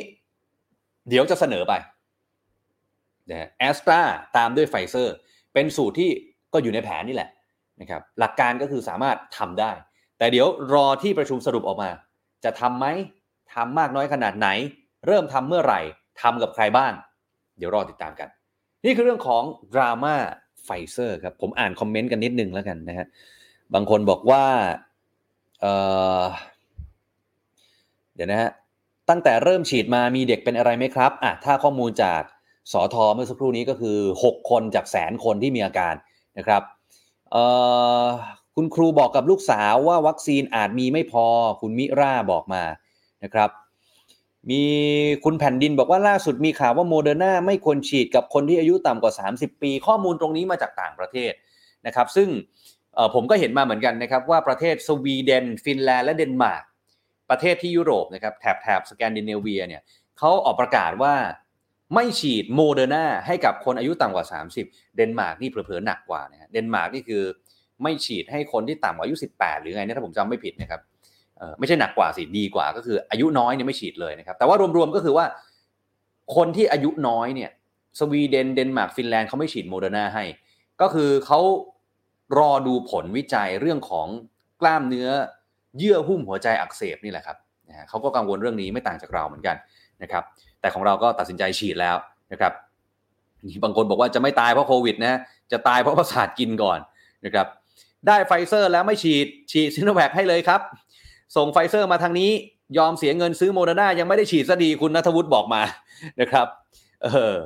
เดี๋ยวจะเสนอไปนะแอสตราตามด้วยไฟเซอร์ เป็นสูตรที่ก็อยู่ในแผนนี่แหละนะครับหลักการก็คือสามารถทำได้ แต่เดี๋ยวรอที่ประชุมสรุปออกมา จะทำไหมทำมากน้อยขนาดไหน เริ่มทำเมื่อไหร่ทำกับใครบ้าง เดี๋ยวรอติดตามกัน นี่คือเรื่องของดราม่าไฟเซอร์ครับผมอ่านคอมเมนต์กันนิดนึงแล้วกันนะฮะบางคนบอกว่าเดี๋ยวนะฮะ ตั้งแต่เริ่มฉีดมามีเด็กเป็นอะไรไหมครับอะถ้าข้อมูลจากสอทอเมื่อสักครู่นี้ก็คือ 6 คนจากแสนคนที่มีอาการนะครับคุณครูบอกกับลูกสาวว่าวัคซีนอาจมีไม่พอคุณมิราบอกมานะครับมีคุณแผ่นดินบอกว่าล่าสุดมีข่าวว่าโมเดอร์นาไม่ควรฉีดกับคนที่อายุต่ำกว่า 30 ปี ข้อมูลตรงนี้มาจากต่างประเทศนะครับ ซึ่งผมก็เห็นมาเหมือนกันนะครับว่าประเทศสวีเดน ฟินแลนด์และเดนมาร์ก ประเทศที่ยุโรปนะครับแถบแถบสแกนดิเนเวียเนี่ยเขาออกประกาศว่าไม่ฉีดโมเดอร์นาให้กับคนอายุต่ำกว่า 30 เดนมาร์กนี่เผลอๆหนักกว่านะเดนมาร์กนี่คือไม่ฉีดให้คนที่ต่ำกว่าอายุ 18 หรือไงเนี่ยถ้าผมจำไม่ผิดนะครับไม่ใช่หนักกว่าสิดีกว่าก็คืออายุน้อยเนี่ยไม่ฉีดเลยนะครับแต่ว่ารวมๆก็คือว่า คนที่อายุน้อยเนี่ยสวีเดนเดนมาร์กฟินแลนด์เขาไม่ฉีดโมเดอร์นาให้ ก็คือเขารอดูผลวิจัยเรื่องของกล้ามเนื้อ เยื่อหุ้มหัวใจอักเสบนี่แหละครับเขาก็กังวลเรื่องนี้ไม่ต่างจากเราเหมือนกันนะครับ แต่ของเราก็ตัดสินใจฉีดแล้วนะครับบางคนบอกว่าจะไม่ตายเพราะโควิดนะจะตายเพราะประสาทกินก่อนนะครับ ได้ไฟเซอร์แล้วไม่ฉีดฉีดซีโนแวคให้เลยครับ ส่งไฟเซอร์มาทางนี้ยอมเสียเงินซื้อโมเดอร์นายังไม่ได้ฉีดซะทีคุณนัทวุฒิบอกมานะครับ เออ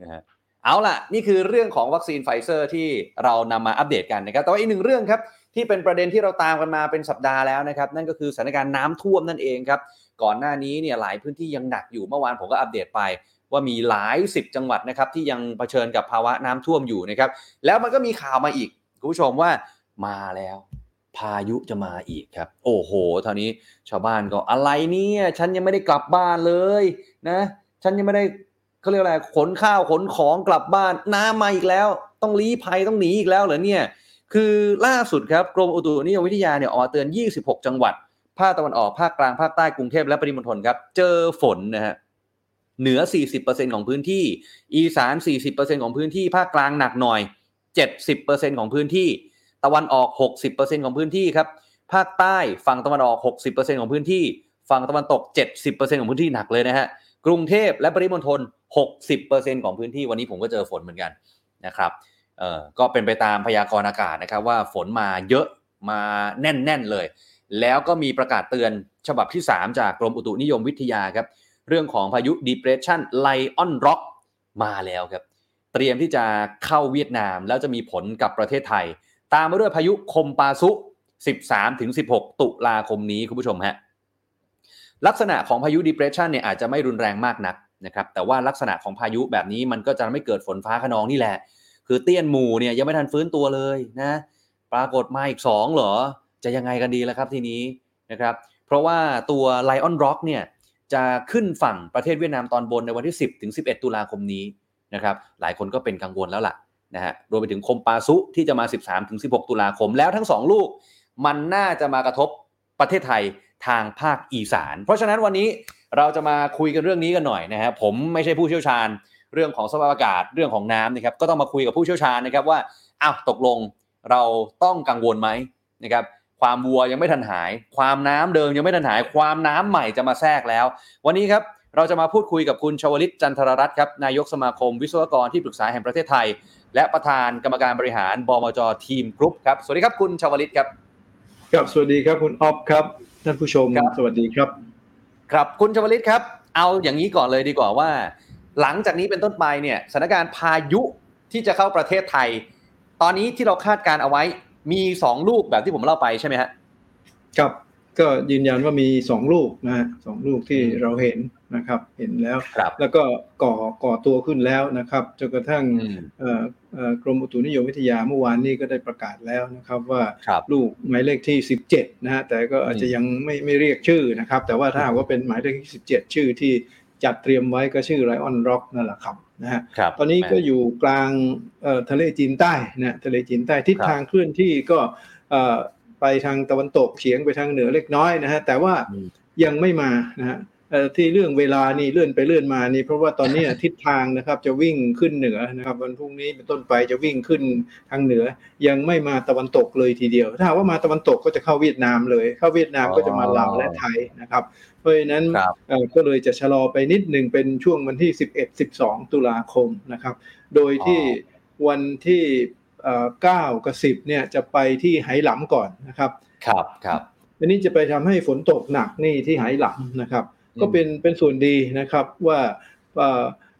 นะฮะเอาล่ะ นี่คือเรื่องของวัคซีนไฟเซอร์ที่เรานำมาอัปเดตกันนะครับ แต่ว่าอีกหนึ่งเรื่องครับ ที่เป็นประเด็นที่เราตามกันมาเป็นสัปดาห์แล้วนะครับ นั่นก็คือสถานการณ์น้ำท่วมนั่นเองครับ ก่อนหน้านี้เนี่ยหลายพื้นที่ยังหนักอยู่เมื่อวานผมก็อัปเดตไป ว่ามีหลายสิบจังหวัดนะครับที่ยังเผชิญกับภาวะน้ำท่วมอยู่นะครับ แล้วมันก็มีข่าวมาอีกคุณผู้ชมว่ามาแล้ว พายุจะมาอีกครับ โอ้โหตอนนี้ชาวบ้านก็อะไรเนี่ยฉันยังไม่ได้กลับบ้านเลยนะฉันยังไม่ได้เขาเรียกอะไรขนข้าวขนของกลับบ้านน้ำมาอีกแล้ว ต้องลี้ภัยต้องหนีอีกแล้วเหรอเนี่ย คือล่าสุดครับกรมอุตุนิยมวิทยาเนี่ยออกมาเตือน 26 จังหวัด ภาคตะวันออก ภาคกลาง ภาคใต้ กรุงเทพและปริมณฑลครับ เจอฝนนะฮะ เหนือ 40%ของพื้นที่ อีสาน 40%ของพื้นที่ ภาคกลางหนักหน่อย 70%ของพื้นที่ ตะวันออก 60%ของพื้นที่ครับ ภาคใต้ ฝั่งตะวันออก 60%ของพื้นที่ ฝั่งตะวันตก 70%ของพื้นที่หนักเลยนะฮะ กรุงเทพและปริมณฑล 60%ของพื้นที่ วันนี้ผมก็เจอฝนเหมือนกันนะครับ เออก็เป็นไปตามพยากรณ์อากาศนะครับว่าฝนมาเยอะมาแน่นๆเลย แล้วก็มีประกาศเตือนฉบับที่ 3 จากกรมอุตุนิยมวิทยาครับ เรื่องของพายุ depression Lion Rock มาแล้วครับ เตรียมที่จะเข้าเวียดนามแล้วจะมีผลกับประเทศไทย ตามมาด้วยพายุคมปาซุ 13-16 ตุลาคมนี้คุณผู้ชมฮะลักษณะของพายุ depression เนี่ยอาจจะไม่รุนแรงมากนักนะครับแต่ว่าลักษณะของพายุแบบนี้มันก็จะไม่เกิดฝนฟ้าขนองนี่แหละ คือเตี้ยนหมู่เนี่ยยังไม่ทันฟื้นตัวเลยนะปรากฏมาอีกสองเหรอ จะยังไงกันดีแล้วครับทีนี้นะครับเพราะว่าตัว Lion Rock เนี่ยจะขึ้นฝั่งประเทศเวียดนามตอนบนในวันที่ 10ถึง11 ตุลาคมนี้นะครับหลายคนก็เป็นกังวลแล้วล่ะนะฮะรวมไปถึงคมปาซุที่จะมา 13ถึง16 ตุลาคมแล้วทั้ง 2 ลูก มันน่าจะมากระทบประเทศไทยทางภาคอีสาน เพราะฉะนั้นวันนี้เราจะมาคุยกันเรื่องนี้กันหน่อยนะฮะผมไม่ใช่ผู้เชี่ยวชาญ เรื่องของสภาพอากาศเรื่องของน้ำนะครับก็ต้องมาคุยกับผู้เชี่ยวชาญนะครับว่าอ้าวตกลงเราต้องกังวลไหมนะครับความวัวยังไม่ทันหาย ความน้ำเดิมยังไม่ทันหาย ความน้ำใหม่จะมาแทรกแล้ว วันนี้ครับเราจะมาพูดคุยกับคุณชวลิตจันทรรัตน์ครับนายกสมาคมวิศวกรที่ปรึกษาแห่งประเทศไทย และประธานกรรมการบริหารบมจทีมกรุ๊ปครับสวัสดีครับคุณชวลิตครับครับสวัสดีครับคุณออฟครับท่านผู้ชมครับสวัสดีครับ ครับคุณชวลิตครับ เอาอย่างนี้ก่อนเลยดีกว่าว่า หลังจากนี้เป็นต้นไปเนี่ยสถานการณ์พายุที่จะเข้าประเทศไทย ตอนนี้ที่เราคาดการเอาไว้มีสองลูกแบบที่ผมเล่าไปใช่ไหมฮะครับก็ยืนยันว่ามีสองลูกนะฮะสองลูกที่อืมเราเห็นนะครับ เห็นแล้วครับแล้วก็ก่อก่อตัวขึ้นแล้วนะครับจนกระทั่งอืมเอ่อเอ่อกรมอุตุนิยมวิทยาเมื่อวานนี้ก็ได้ประกาศแล้วนะครับ ว่าครับลูกหมายเลขที่ 17 นะฮะแต่ก็อาจจะยังไม่ไม่เรียกชื่อนะครับ แต่ว่าถ้าหากว่าเป็นหมายเลขที่ 17 ชื่อที่ จัดเตรียมไว้ก็ชื่อไรออนร็อกนั่นแหละครับนะฮะครับตอนนี้ก็อยู่กลางเอ่อทะเลจีนใต้นะทะเลจีนใต้ทิศทางเคลื่อนที่ก็เอ่อไปทางตะวันตกเฉียงไปทางเหนือเล็กน้อยนะฮะแต่ว่าอืมยังไม่มานะฮะเอ่อ ที่เรื่องเวลานี่เลื่อนไปเลื่อนมานี่เพราะว่าตอนนี้ทิศทางนะครับจะวิ่งขึ้นเหนือนะครับวันพรุ่งนี้เป็นต้นไปจะวิ่งขึ้นทางเหนือ ยังไม่มาตะวันตกเลยทีเดียว ถ้าหากว่ามาตะวันตกก็จะเข้าเวียดนามเลย เข้าเวียดนามก็จะมาลาวและไทยนะครับ เพราะฉะนั้นครับเอ่อก็เลยจะชะลอไปนิดหนึ่งเป็นช่วงวันที่ 11 12 ตุลาคมนะครับ โดยที่วันที่เอ่อ9กับ10เนี่ยจะไปที่ไหหลำก่อนนะครับ ครับครับอันนี้จะไปทำให้ฝนตกหนักนี่ที่ไหหลำนะครับอืม ก็เป็นเป็นส่วนดีนะครับว่าว่า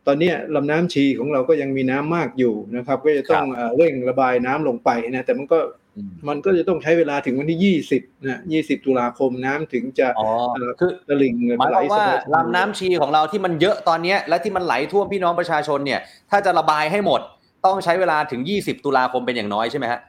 ตอนเนี้ยลำน้ำชีของเราก็ยังมีน้ำมากอยู่นะครับ ก็จะต้องเอ่อเร่งระบายน้ำลงไปนะแต่มันก็อืมมันก็จะต้องใช้เวลาถึงวันที่20นะ20ตุลาคมน้ำถึงจะอ๋อเอ่อคือตลิ่งหมายความว่าไหสบยๆลำน้ำชีของเราที่มันเยอะตอนเนี้ยและที่มันไหลท่วมพี่น้องประชาชนเนี่ย ถ้าจะระบายให้หมด ต้องใช้เวลาถึง20ตุลาคมเป็นอย่างน้อยใช่ไหมฮะ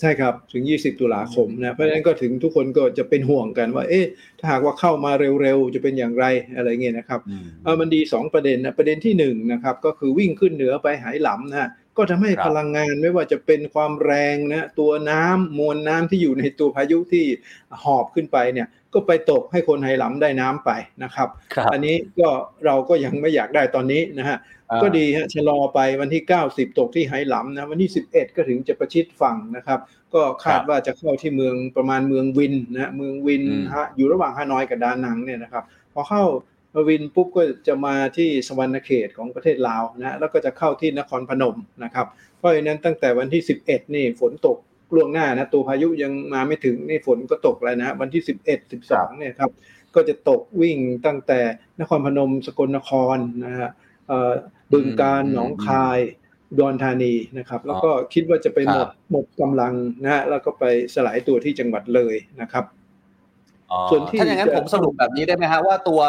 ใช่ครับ ถึง 20 ตุลาคมนะเพราะฉะนั้นก็ถึงทุกคนก็จะเป็นห่วงกันว่า เอ๊ะถ้าหากว่าเข้ามาเร็วๆ จะเป็นอย่างไรอะไรเงี้ยนะครับเออมันดี 2 ประเด็นนะประเด็นที่1นะครับก็คือวิ่งขึ้นเหนือไปหายหลำนะฮะ ก็ทำให้ครับพลังงานไม่ว่าจะเป็นความแรงนะตัวน้ำมวลน้ำที่อยู่ในตัวพายุที่หอบขึ้นไปเนี่ยก็ไปตกให้คนไหหลำได้น้ำไปนะครับครับอันนี้ก็เราก็ยังไม่อยากได้ตอนนี้นะฮะก็ดีฮะชะลอไปวันที่ 90 ตกที่ไหหลำนะวันที่ 11 ก็ถึงจะประชิดฝั่งนะครับ ก็คาดว่าจะเข้าที่เมืองประมาณเมืองวินนะฮะเมืองวินอืมฮะอยู่ระหว่างฮานอยกับดานังเนี่ยนะครับพอเข้า วินปุ๊บก็จะมาที่สวรรณเขตของประเทศลาวนะแล้วก็จะเข้าที่นครพนมนะครับ เพราะฉะนั้นตั้งแต่วันที่ 11 นี่ฝนตกล่วงหน้านะตัวพายุยังมาไม่ถึงนี่ฝนก็ตกแล้วนะฮะวันที่ 11 12เนี่ยครับก็จะตกวิ่งตั้งแต่นครพนมสกลนครนะฮะเอ่อบึงการอืมหนองคายอุดอนธานีนะครับ แล้วก็คิดว่าจะไปหมดครับหมดกำลังนะฮะแล้วก็ไปสลายตัวที่จังหวัดเลยนะครับอ๋อ ส่วนที่ถ้าอย่างนั้นจะผมสรุปแบบนี้ได้ไหมฮะว่าตัว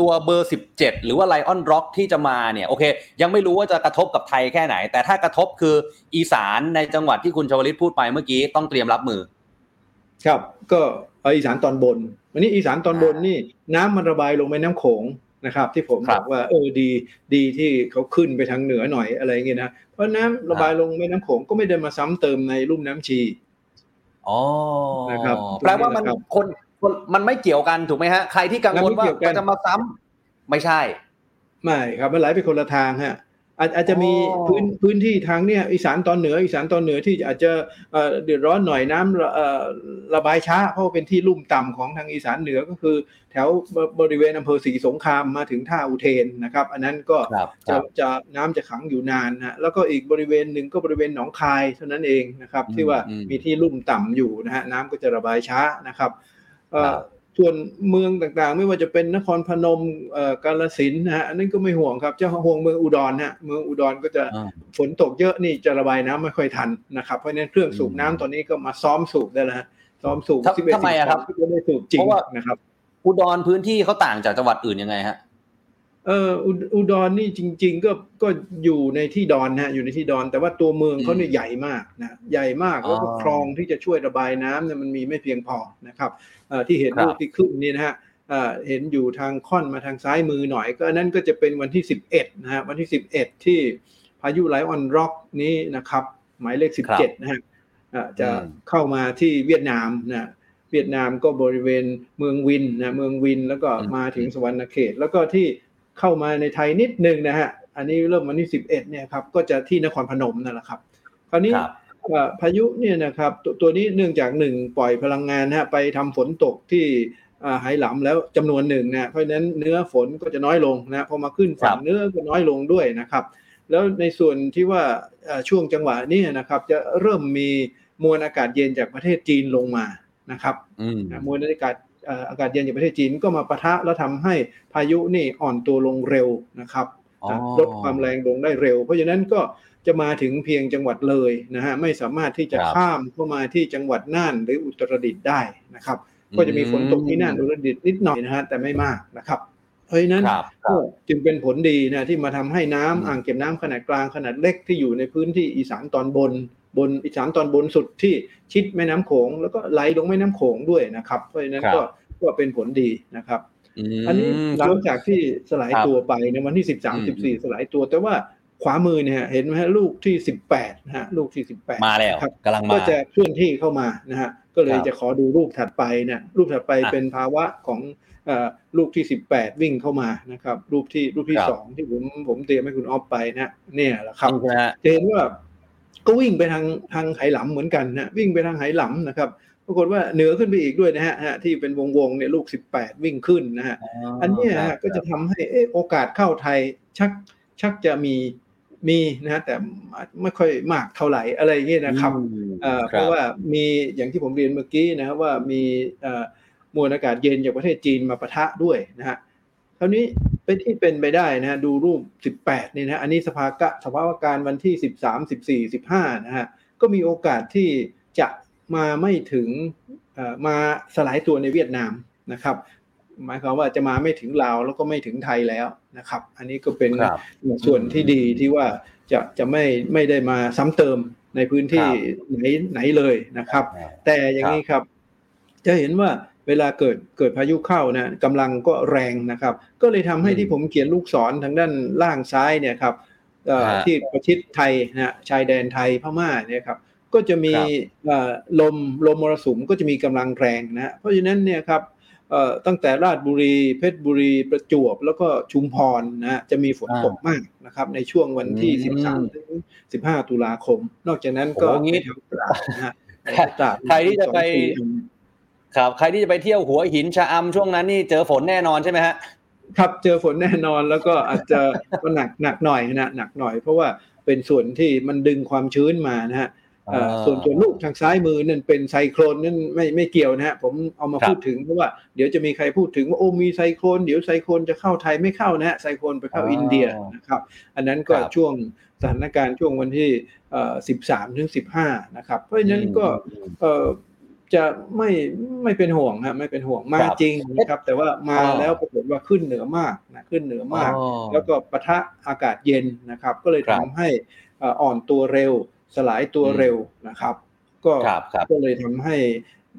ตัวเบอร์ 17 หรือว่าไลออนร็อกที่จะมาเนี่ยโอเค ยังไม่รู้ว่าจะกระทบกับไทยแค่ไหน แต่ถ้ากระทบคืออีสานในจังหวัดที่คุณชวลิตพูดไปเมื่อกี้ต้องเตรียมรับมือ ครับก็เอาอีสานตอนบน วันนี้อีสานตอนบนอ่านี่นี่น้ำมันระบายลงแม่น้ำโขงนะครับ ที่ผมครับบอกว่าเออดีดีที่เขาขึ้นไปทางเหนือหน่อยอะไรเงี้ยนะเพราะน้ำระบายลงแม่น้ำโขงก็ไม่ได้มาซ้ำเติมในลุ่มน้ำชีอ๋อนะครับแปลว่ามันนะครับคนคน มันไม่เกี่ยวกันถูกไหมฮะใครที่กังวลมันไม่ว่าเกี่ยวกันจะมาซ้ำไม่ใช่ ไม่ครับมันไหลไปคนละทางฮะอาจอาจจะมีอ๋อพื้นพื้นที่ทางเนี่ยอีสานตอนเหนืออีสานตอนเหนือที่อาจจะเอ่อเดือดร้อนหน่อยน้ำระเอ่อระบายช้า เพราะว่าเป็นที่ลุ่มต่ำของทางอีสานเหนือก็คือ แถวบริเวณอำเภอศรีสงครามมาถึงท่าอุเทนนะครับ อันนั้นก็ครับคจะรับจะน้ำจะขังอยู่นานนะแล้วก็อีกบริเวณหนึ่งก็บริเวณหนองคายเท่านั้นเองนะครับอืมที่ว่าอืมมีที่ลุ่มต่ำอยู่นะฮะน้ำก็จะระบายช้านะครับเอ่อครับ ส่วนเมืองต่างๆ ไม่ว่าจะเป็นนครพนมเอ่อกาฬสินธุ์นะฮะอันนั้นก็ไม่ห่วงครับจะห่วงเมืองอุดรฮะเมืองอุดรก็จะอ่าฝนตกเยอะนี่จะระบายน้ำไม่ค่อยทันนะครับเพราะฉะนั้นเครื่องสูบน้ำตอนนี้ก็มาซ้อมสูบได้แล้วฮะซ้อมสูบทำ11ทำไมอะครับ12ก็ได้สูบจริงเพราะว่านะครับ อุดรพื้นที่เขาต่างจากจังหวัดอื่นยังไงฮะเอออุอุดรนี่จริง ๆ ก็ก็อยู่ในที่ดอนนะฮะอยู่ในที่ดอน แต่ว่าตัวเมืองเขาเนี่ยใหญ่มากนะใหญ่มากแล้วก็อ๋อคลองที่จะช่วยระบายน้ำเนี่ยมันมีไม่เพียงพอนะครับเอ่อ ที่เห็นครับรูปที่ขึ้นนี่นะฮะเอ่อเห็นอยู่ทางค่อนมาทางซ้ายมือหน่อย ก็อันนั้นก็จะเป็นวันที่ 11นะฮะวันที่ 11 ที่พายุไลออนร็อกนี้นะครับ หมายเลขครับ17นะฮะเอ่อจะอืมเข้ามาที่เวียดนามนะเวียดนามก็บริเวณเมืองวินนะเมืองวินแล้วก็อืมมาถึงสะหวันนะเขต แล้วก็ที่เข้ามาในไทยนิดนึงนะฮะอันนี้เริ่มวันที่11เนี่ยครับก็จะที่นครพนมนั่นแหละครับ คราวนี้ครับเอ่อ พายุเนี่ยนะครับตัวตัวนี้เนื่องจากหนึ่งปล่อยพลังงานนะฮะไปทำฝนตกที่อ่าไหหลำแล้วจำนวนหนึ่งนะเพราะฉะนั้นเนื้อฝนก็จะน้อยลงนะพอมาขึ้นฝั่คงรับเนื้อก็น้อยลงด้วยนะครับ แล้วในส่วนที่ว่าเอ่อช่วงจังหวะนี้นะครับ จะเริ่มมีมวลอากาศเย็นจากประเทศจีนลงมานะครับอืมมวลอากาศเอ่ออากาศเย็นจากประเทศจีนก็มาปะทะแล้วทำให้พายุนี่อ่อนตัวลงเร็วนะครับอ๋อลดความแรงลงได้เร็ว เพราะฉะนั้นก็ จะมาถึงเพียงจังหวัดเลยนะฮะไม่สามารถที่จะครับข้ามเข้ามาที่จังหวัดน่านหรืออุตรดิตถ์ได้นะครับ ก็จะมีฝนตกที่น่านอุตรดิตถ์นิดหน่อยนะฮะแต่ไม่มากนะครับเพราะฉะนั้นครับคก็รับจึงเป็นผลดีนะที่มาทำให้น้ำอืมอ่างเก็บน้ำขนาดกลางขนาดเล็กที่อยู่ในพื้นที่อีสานตอนบนบนอีสานตอนบนสุดที่ชิดแม่น้ำโขงแล้วก็ไหลลงแม่น้ำโขงด้วยนะครับ เพราะฉะนั้นครับก็ก็เป็นผลดีนะครับ อันนี้หลังจากที่สลายครับตัวไปในวันที่สิบสามอืสิมบสี่สลายตัวแต่ว่า ขวามือเนี่ยเห็นไหมฮะลูกที่สิบแปดนะฮะลูกที่สิบแปดมาแล้วครับกำลังมาก็จะเคลื่อนที่เข้ามานะฮะก็เลยครับจะขอดูรูปถัดไปเนี่ยรูปถัดไปอะเป็นภาวะของเอ่อลูกที่สิบแปดวิ่งเข้ามานะครับ รูปที่รูปที่ครับสองที่ผมผมเตรียมให้คุณออฟไปนะเนี่ยแหละครับใช่ไหมฮะจะเห็นว่าก็วิ่งไปทางทางไหหลำเหมือนกันนะวิ่งไปทางไหหลำนะครับปรากฏว่าเหนือขึ้นไปอีกด้วยนะฮะฮะที่เป็นวงวงๆเนี่ยลูกสิบแปดวิ่งขึ้นนะฮะอันเนี้ยครัฮะบก็จะทำให้เออโอกาสเข้าไทยชักชักจะมี มีนะฮะแต่ไม่ค่อยมากเท่าไหร่อะไรอย่างเงี้ยนะครับอืมเอ่อคเพบราะว่ามีอย่างที่ผมเรียนเมื่อกี้นะครับว่ามีเอ่อมวลอากาศเย็นจากประเทศจีนมาปะทะด้วยนะฮะคราวนี้เป็นที่เป็นไปได้นะฮะดูรูป 18นี่นะฮะอันนี้สภากะสภาวะการวันที่ 13 14 15นะฮะก็มีโอกาสที่จะมาไม่ถึงเอ่อมาสลายตัวในเวียดนามนะครับ หมายความว่าจะมาไม่ถึงลาวแล้วก็ไม่ถึงไทยแล้วนะครับ อันนี้ก็เป็นครับส่วนที่ดีที่ว่าจะจะไม่ไม่ได้มาซ้ำเติมในพื้นที่ครับไหนไหนเลยนะครับอ่าแต่อย่างนี้ครับ จะเห็นว่าเวลาเกิดเกิดพายุเข้านะกำลังก็แรงนะครับ ก็เลยทำให้อืมที่ผมเขียนลูกศรทางด้านล่างซ้ายเนี่ยครับเอ่อฮะที่ประชิดไทยนะฮะชายแดนไทยพม่าเนี่ยครับก็จะมีครับเอ่อลมลมมรสุมก็จะมีกำลังแรงนะฮะเพราะฉะนั้นเนี่ยครับเอ่อ ตั้งแต่ราชบุรี เพชรบุรีประจวบแล้วก็ชุมพรนะฮะจะมีฝนอ่าตกมากนะครับ ในช่วงวันที่อืม13ถึง15 ตุลาคม นอกจากนั้นก็โอ้งี้แถวตราดนะฮะใครตราดใครที่จะไปสองสี่ครับใครที่จะไปเที่ยวหัวหินชะอำช่วงนั้นนี่เจอฝนแน่นอนใช่ไหมฮะครับเจอฝนแน่นอนแล้วก็อาจจะก็หนักหนักหน่อยนะหนักหน่อย เพราะว่าเป็นส่วนที่มันดึงความชื้นมานะฮะเอ่ออ่า ส่วนส่วนลูกทางซ้ายมือนั่นเป็นไซโครนนั่นไม่ไม่เกี่ยวนะฮะผมเอามาครับพูดถึงเพราะว่าเดี๋ยวจะมีใครพูดถึงว่าโอ้มีไซโครนเดี๋ยวไซโครนจะเข้าไทยไม่เข้านะฮะไซโครนไปเข้าอ๋ออิอินเดียนะครับอันนั้นก็ครับช่วงสถานการณ์ช่วงวันที่เอ่อ13ถึง15นะครับเพราะฉะนั้นก็อืมเอ่อจะไม่ไม่เป็นห่วงฮะไม่เป็นห่วงมาครับจริงนะครับ แต่ว่ามาอ๋อแล้วปรากฏว่าขึ้นเหนือมากนะขึ้นเหนือมากอ๋อแล้วก็ปะทะอากาศเย็นนะครับ ก็เลยครัทำบให้เอ่ออ่อนตัวเร็ว สลายตัวอืมเร็วนะครับ ก็ครับครับก็เลยทำให้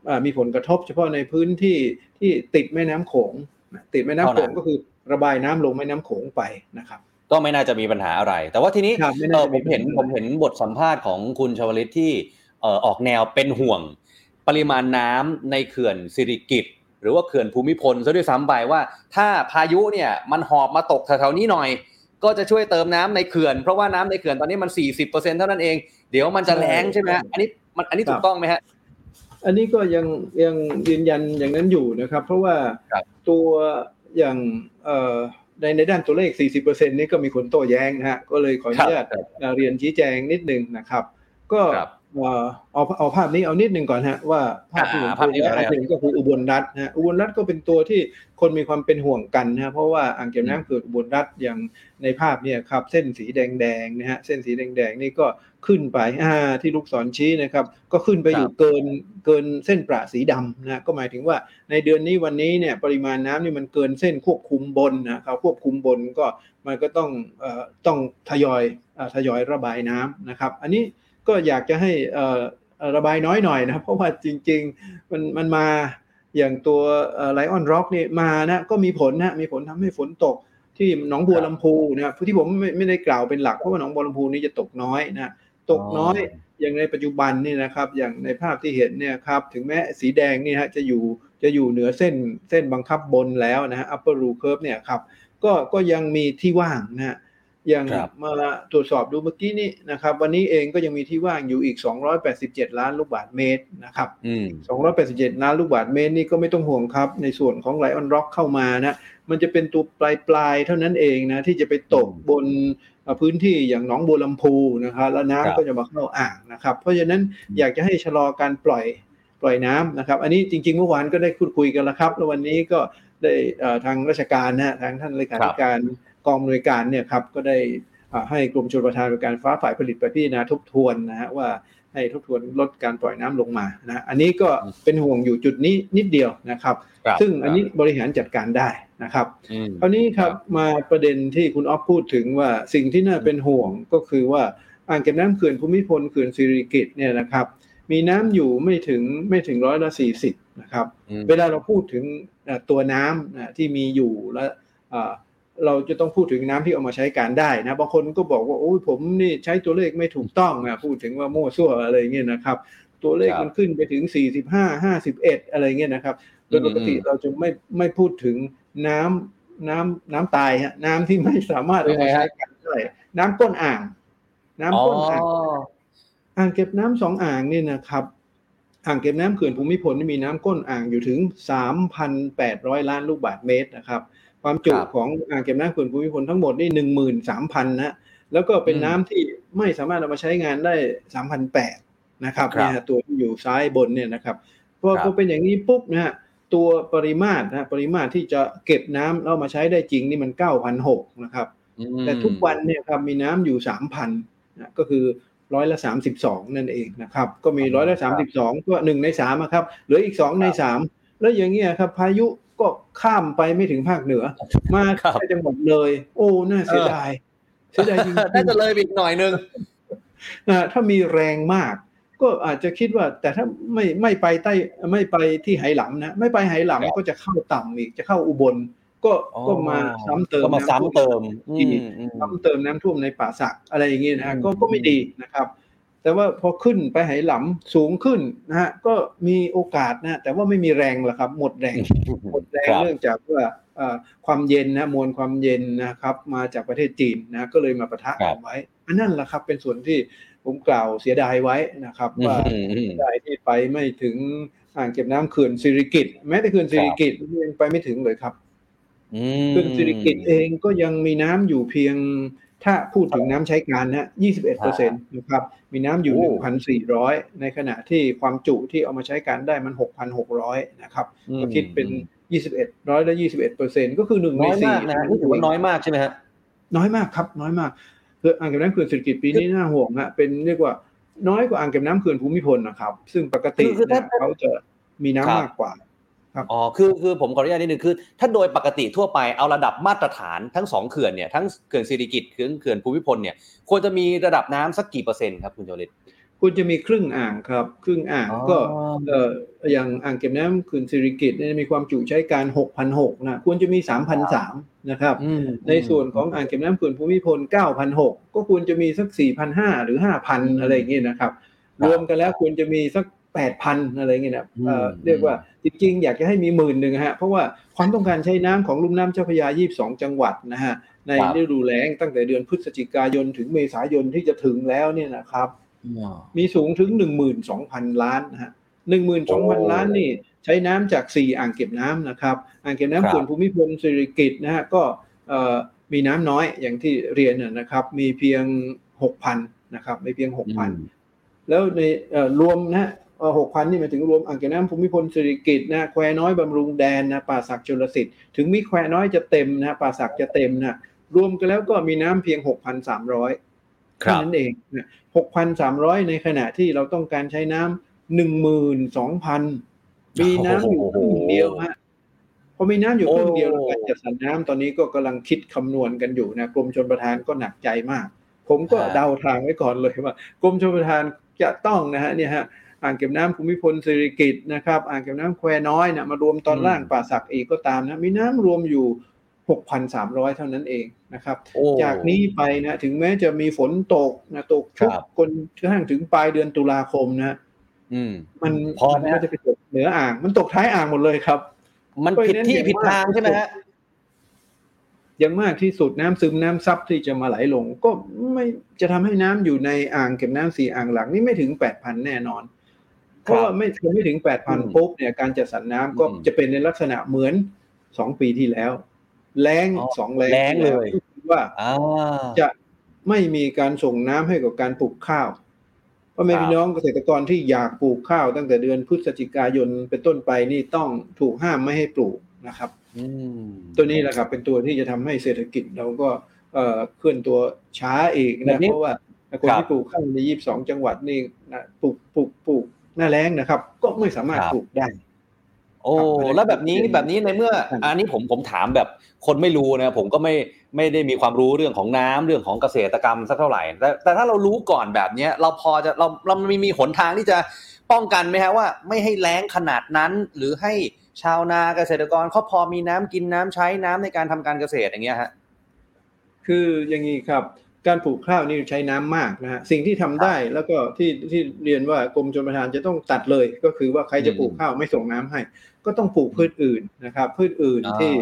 อ่ามีผลกระทบเฉพาะในพื้นที่ที่ติดแม่น้ำโขงนะติดแม่น้ำโขงก็คือระบายน้ำลงแม่น้ำโขงไปนะครับก็ไม่น่าจะมีปัญหาอะไร แต่ว่าทีนี้ครับไม่เอน่าอจะผมีมเห็นปัญหาผมเห็นบทสัมภาษณ์ของคุณชวลิตที่เอ่อออกแนวเป็นห่วง ปริมาณน้ำในเขื่อนสิริกิต์หรือว่าเขื่อนภูมิพลซะด้วยซ้ำไปว่า ถ้าพายุเนี่ยมันหอบมาตกแถวๆนี้หน่อย ก็จะช่วยเติมน้ำในเขื่อน เพราะว่าน้ำในเขื่อนตอนนี้มัน 40%เท่านั้นเอง เดี๋ยวมันจะแล้งใช่ไหมฮะอันนี้มันอันนี้ถูกต้องไหมฮะอันนี้ก็ยังยังยืนยันอย่างนั้นอยู่นะครับ เพราะว่าครับตัวอย่างเอ่อในในด้านตัวเลข 40%นี่ก็มีคนโต้แย้งนะฮะก็เลยขออนุญาตครับเอ่อเรียนชี้แจงนิดนึงนะครับ ก็ครับ เอ่อเอาเอาภาพนี้เอานิดหนึ่งก่อนฮะว่าภาพที่ผมอ่าภาพนี้พูดก่อนเลยครับอันหนึ่งก็คืออุบลรัฐนะฮะอุบลรัฐก็เป็นตัวที่คนมีความเป็นห่วงกันนะฮะเพราะว่าอ่างเก็บน้ำเกิดอุบลรัฐอย่างในภาพเนี่ยครับเส้นสีแดงๆนะฮะเส้นสีแดงๆนี่ก็ขึ้นไปอ่าที่ลูกศรชี้นะครับ ก็ขึ้นไปอยู่เกินเกินเส้นประสีดำนะก็หมายถึงว่าในเดือนนี้วันนี้เนี่ยปริมาณน้ำนี่มันเกินเส้นควบคุมบนนะครับควบคุมบนก็มันก็ต้องเอ่อต้องทยอยเอ่อทยอยระบายน้ำนะครับ อันนี้ ก็อยากจะให้ระบายน้อยหน่อยนะเพราะว่าจริง ๆ มันมันมาอย่างตัวไลออนร็อกนี่มานะก็มีผลนะมีผลทำให้ฝนตกที่หนองบัวลำพูนะครับที่ผมไม่ไม่ได้กล่าวเป็นหลักเพราะว่าหนองบัวลำพูนี่จะตกน้อยนะตกน้อยอย่างในปัจจุบันนี่นะครับ อย่างในภาพที่เห็นเนี่ยครับถึงแม้สีแดงนี่ฮะจะอยู่จะอยู่เหนือเส้นเส้นบังคับบนแล้วนะฮะ upper rule curve เนี่ยครับก็ก็ยังมีที่ว่างนะฮะ อย่างครับมาตรวจสอบดูเมื่อกี้นี้นะครับ วันนี้เองก็ยังมีที่ว่างอยู่อีก 287 ล้านลูกบาศก์เมตรนะครับอืม287 ล้านลูกบาศก์เมตรนี่ก็ไม่ต้องห่วงครับ ในส่วนของไลออนร็อกเข้ามานะมันจะเป็นตัวปลายปลายๆเท่านั้นเองนะที่จะไปตกอืมบนเอ่อพื้นที่อย่างหนองบัวลำพูนะครับแล้วครับน้ำก็จะมาเข้าอ่างนะครับ เพราะฉะนั้นอยากจะให้ชะลอการปล่อยปล่อยน้ำนะครับ อันนี้จริงๆเมื่อวานก็ได้พูดคุยกันแล้วครับ แล้ววันนี้ก็ได้เอ่อทางราชการนะฮะทางท่านเลขาธิการ กองอำนวยการเนี่ยครับก็ได้เอ่อให้กรมชลประทานการฟ้าฝ่ายผลิตไปพิจารณาทบทวนนะฮะว่าให้ทบทวนลดการปล่อยน้ำลงมานะอันนี้ก็เป็นห่วงอยู่จุดนี้นิดเดียวนะครับครับซึ่งอันนี้บริหารจัดการได้นะครับอืมคราวนี้ครับครับมาประเด็นที่คุณออฟพูดถึงว่าสิ่งที่น่าเป็นห่วงก็คือว่าอ่างเก็บน้ำเขื่อนภูมิพลเขื่อนสิริกิตเนี่ยนะครับ มีน้ำอยู่ไม่ถึงไม่ถึงร้อยละสี่สิบนะครับอืมเวลาเราพูดถึงเอ่อตัวน้ำนะที่มีอยู่และ เอ่อเราจะต้องพูดถึงน้ำที่เอามาใช้การได้นะบางคนก็บอกว่าโอ้ยผมนี่ใช้ตัวเลขไม่ถูกต้องนะพูดถึงว่ามั่วซั่วอะไรเงี้ยนะครับ ตัวเลขครับมันขึ้นไปถึง 45 51 อะไรเงี้ยนะครับ โดยปกติอืมเราจะไม่ไม่พูดถึงน้ำน้ำน้ำตายฮะน้ำที่ไม่สามารถเอามาใช้การได้น้ำก้นอ่าง น้ำก้นอ่างอ่างเก็บน้ำสองอ่างนี่นะครับอ่างเก็บน้ำเขื่อนภูมิพลนี่มีน้ำก้นอ่างอยู่ถึง 3,800 ล้านลูกบาศก์เมตรนะครับ ความจุครับของอ่างเก็บน้ำเขื่อนภูมิพลทั้งหมดนี่13,000นะแล้วก็เป็นอืมน้ำที่ไม่สามารถเอามาใช้งานได้3,800นะครับครับเนี่ยฮะตัวที่อยู่ซ้ายบนเนี่ยนะครับพอครับพอเป็นอย่างนี้ปุ๊บนะฮะตัวปริมาตรนะปริมาตรที่จะเก็บน้ำแล้วเอามาใช้ได้จริงนี่มัน9,600นะครับอืมแต่ทุกวันเนี่ยครับมีน้ำอยู่สามพันนะก็คือร้อยละสามสิบสองนั่นเองนะครับ ก็มีร้อยละสามสิบสองก็หนึ่งในสามอะครับเหลืออีกสองในสามแล้วอย่างเงี้ยครับพายุ ก็ข้ามไปไม่ถึงภาคเหนือ มาครับแค่จังหวัดเลย โอ้น่าเสียดายเสียดายจริงน่าจะเลยไปอีกหน่อยนึงๆนะถ้ามีแรงมาก ก็อาจจะคิดว่า แต่ถ้าไม่ไม่ไปใต้ไม่ไปที่ไหหลำนะไม่ไปไหหครับลำก็จะเข้าต่ำอีกจะเข้าอุบลก็ก็มาซ้ำเติมก็มาน้ำซ้ำเติมอืที่มอืมซ้ำเติมน้ำท่วมในป่าสักอะไรอย่างเงี้ยนะฮะอืมก็ก็ไม่ดีนะครับ แต่ว่าพอขึ้นไปไหหลำสูงขึ้นนะฮะก็มีโอกาสนะแต่ว่าไม่มีแรงละครับ หมดแรงหมดแรงครับเนื่องจากว่าเอ่อความเย็นนะมวลความเย็นนะครับ มาจากประเทศจีนนะก็เลยมาปะทะกันไว้อันนั้นแหละครับ เป็นส่วนที่ผมกล่าวเสียดายไว้นะครับว่าอืมอืมได้ที่ไปไม่ถึงอ่างเก็บน้ำเขื่อนสิริกิตแม้แต่เขื่อนสิริกิตยังไปไม่ถึงเลยครับอืมเขื่อนสิริกิตเองก็ยังมีน้ำอยู่เพียง ถ้าพูดถึงน้ำใช้การนะ 21เปอร์เซ็นต์นะครับ มีน้ำอยู่โอ้1,400 ในขณะที่ความจุที่เอามาใช้การได้มัน 6,600 นะครับอืมก็คิดเป็น 21 ร้อยละ 21เปอร์เซ็นต์ก็คือหนึ่งในน้อยสี่มากนะนี่ถือว่าน้อยมากใช่ไหมฮะ น้อยมากครับ น้อยมากคืออ่างเก็บน้ำเขื่อนสิริกิตปีนี้น่าห่วงฮะ เป็นเรียกว่าน้อยกว่าอ่างเก็บน้ำเขื่อนภูมิพลนะครับ ซึ่งปกติคือคือเนี่ยถ้าเขาจะมีครับน้ำมากกว่า อ๋อคือคือผมขออนุญาตนิดนึงคือ ถ้าโดยปกติทั่วไปเอาระดับมาตรฐานทั้งสองเขื่อนเนี่ยทั้งเขื่อนสิริกิติ์เขื่อนเขื่อนภูมิพลเนี่ยควรจะมีระดับน้ำสักกี่เปอร์เซ็นต์ครับคุณโจลิตคุณจะมีครึ่งอ่างครับ ครึ่งอ่างอ๋อก็เอ่ออย่างอ่างเก็บน้ำเขื่อนสิริกิตเนี่ยมีความจุใช้การ6,600นะควรจะมี3,300นะครับอืมในส่วนของอ่างเก็บน้ำเขื่อนภูมิพล9,600ก็ควรจะมีสัก4,500หรือ5,000อะไรอย่างเงี้ยนะครับรวมกันแล้วควรจะมีสัก 8,000อะไรเงี้ยนะเอ่อเรียกว่าจริงๆ อยากจะให้มีหมื่นหนึ่งฮะ เพราะว่าความต้องการใช้น้ำของลุ่มน้ำเจ้าพระยา 22 จังหวัดนะฮะ ในฤดูแล้งตั้งแต่เดือนพฤศจิกายนถึงเมษายนที่จะถึงแล้วเนี่ยนะครับ มีสูงถึง 12,000 ล้านนะฮะ12,000 ล้านนี่ใช้น้ำจาก 4 อ่างเก็บน้ำนะครับ อ่างเก็บครับน้ำเขื่อนภูมิพลสิริกิตนะฮะก็เอ่อมีน้ำน้อยอย่างที่เรียนนะนะครับ มีเพียง 6,000 นะครับมีเพียง 6,000 แล้วในเอ่อรวมนะฮะ หกพันนี่หมายถึงรวมอ่างเก็บน้ำภูมิพลสิริกิตนะแควน้อยบำรุงแดนนะป่าสักชลสิทธิ์ถึงมีแควน้อยจะเต็มนะป่าสักจะเต็มนะรวมกันแล้วก็มีน้ำเพียง6,300ครัเท่าบนั้นเองนะ6,300ในขณะที่เราต้องการใช้น้ำ12,000มีน้ำอยู่ครึ่งเดียวฮะพอมีน้ำอยู่ครึ่งเดียวโอ้แล้วการจัดสรรน้ำตอนนี้ก็กำลังคิดคำนวณกันอยู่นะกรมชลประทานก็หนักใจมาก ผมก็เดาทางไว้ก่อนเลยว่ากรมชลประทานจะต้องนะฮะเนี่ยฮะ อ่างเก็บน้ำภูมิพลสิริกิตนะครับอ่างเก็บน้ำแควน้อยนะมารวมตอนล่างป่าสักอีกก็ตามนะมีน้ำรวมอยู่ 6,300 เท่านั้นเองนะครับโอ้จากนี้ไปนะถึงแม้จะมีฝนตกนะตกชุกครับคนกระทั่งถึงปลายเดือนตุลาคมนะอืมมันพอไหมมันไม่ได้ไปตกเหนืออ่างมันตกท้ายอ่างหมดเลยครับ มันผิดที่ผิดทางใช่ไหมฮะอย่างมากที่สุดน้ำซึมน้ำซับที่จะมาไหลลง ก็ไม่จะทำให้น้ำอยู่ในอ่างเก็บน้ำสี่อ่างหลังนี่ไม่ถึงแปดพันแน่นอน เพราะว่าไม่ไม่ถึงแปดพันอืมปุ๊บเนี่ยการจัดสรรน้ำก็อืมจะเป็นในลักษณะเหมือนสองปีที่แล้วแล้งอ๋อสองแล้งแล้งเลยที่แวว่าอ่าจะไม่มีการส่งน้ำให้กับการปลูกข้าวพ่อแม่ครับพี่น้องเกษตรกรที่อยากปลูกข้าว ตั้งแต่เดือนพฤศจิกายนเป็นต้นไปนี่ต้องถูกห้ามไม่ให้ปลูกนะครับอืมตัวนี้แหละครับเป็นตัวที่จะทำให้เศรษฐกิจเราก็เอ่อเคลื่อนตัวช้าอีกแบนะบนี้เพราะว่าคนครับที่ปลูกข้าวในยี่สิบสองจังหวัดนี่นะปลูกปลูกปลูก หน้าแล้งนะครับ ก็ไม่สามารถครับปลูกได้ โอ้ครับแล้วแบบนี้เป็นแบบนี้ในเมื่อครับอันนี้ผมผมถามแบบคนไม่รู้นะผมก็ไม่ไม่ได้มีความรู้เรื่องของน้ำเรื่องของเกษตรกรรมสักเท่าไหร่แต่แต่ถ้าเรารู้ก่อนแบบเนี้ย เราพอจะเราเรามีมีหนทางที่จะป้องกันไหมฮะว่า ไม่ให้แล้งขนาดนั้น หรือให้ชาวนาเกษตรกรเขาพอมีน้ำกินน้ำใช้น้ำในการทำการเกษตรอย่างเงี้ยฮะคืออย่างนี้ครับ การปลูกข้าวนี่ใช้น้ำมากนะฮะสิ่งที่ทำได้แล้วก็ที่ที่เรียนว่ากรมชลประทานจะต้องตัดเลย ก็คือว่าใครจะปลูกข้าวไม่ส่งน้ำให้ ก็ต้องปลูกพืชอื่นนะครับ พืชอื่นที่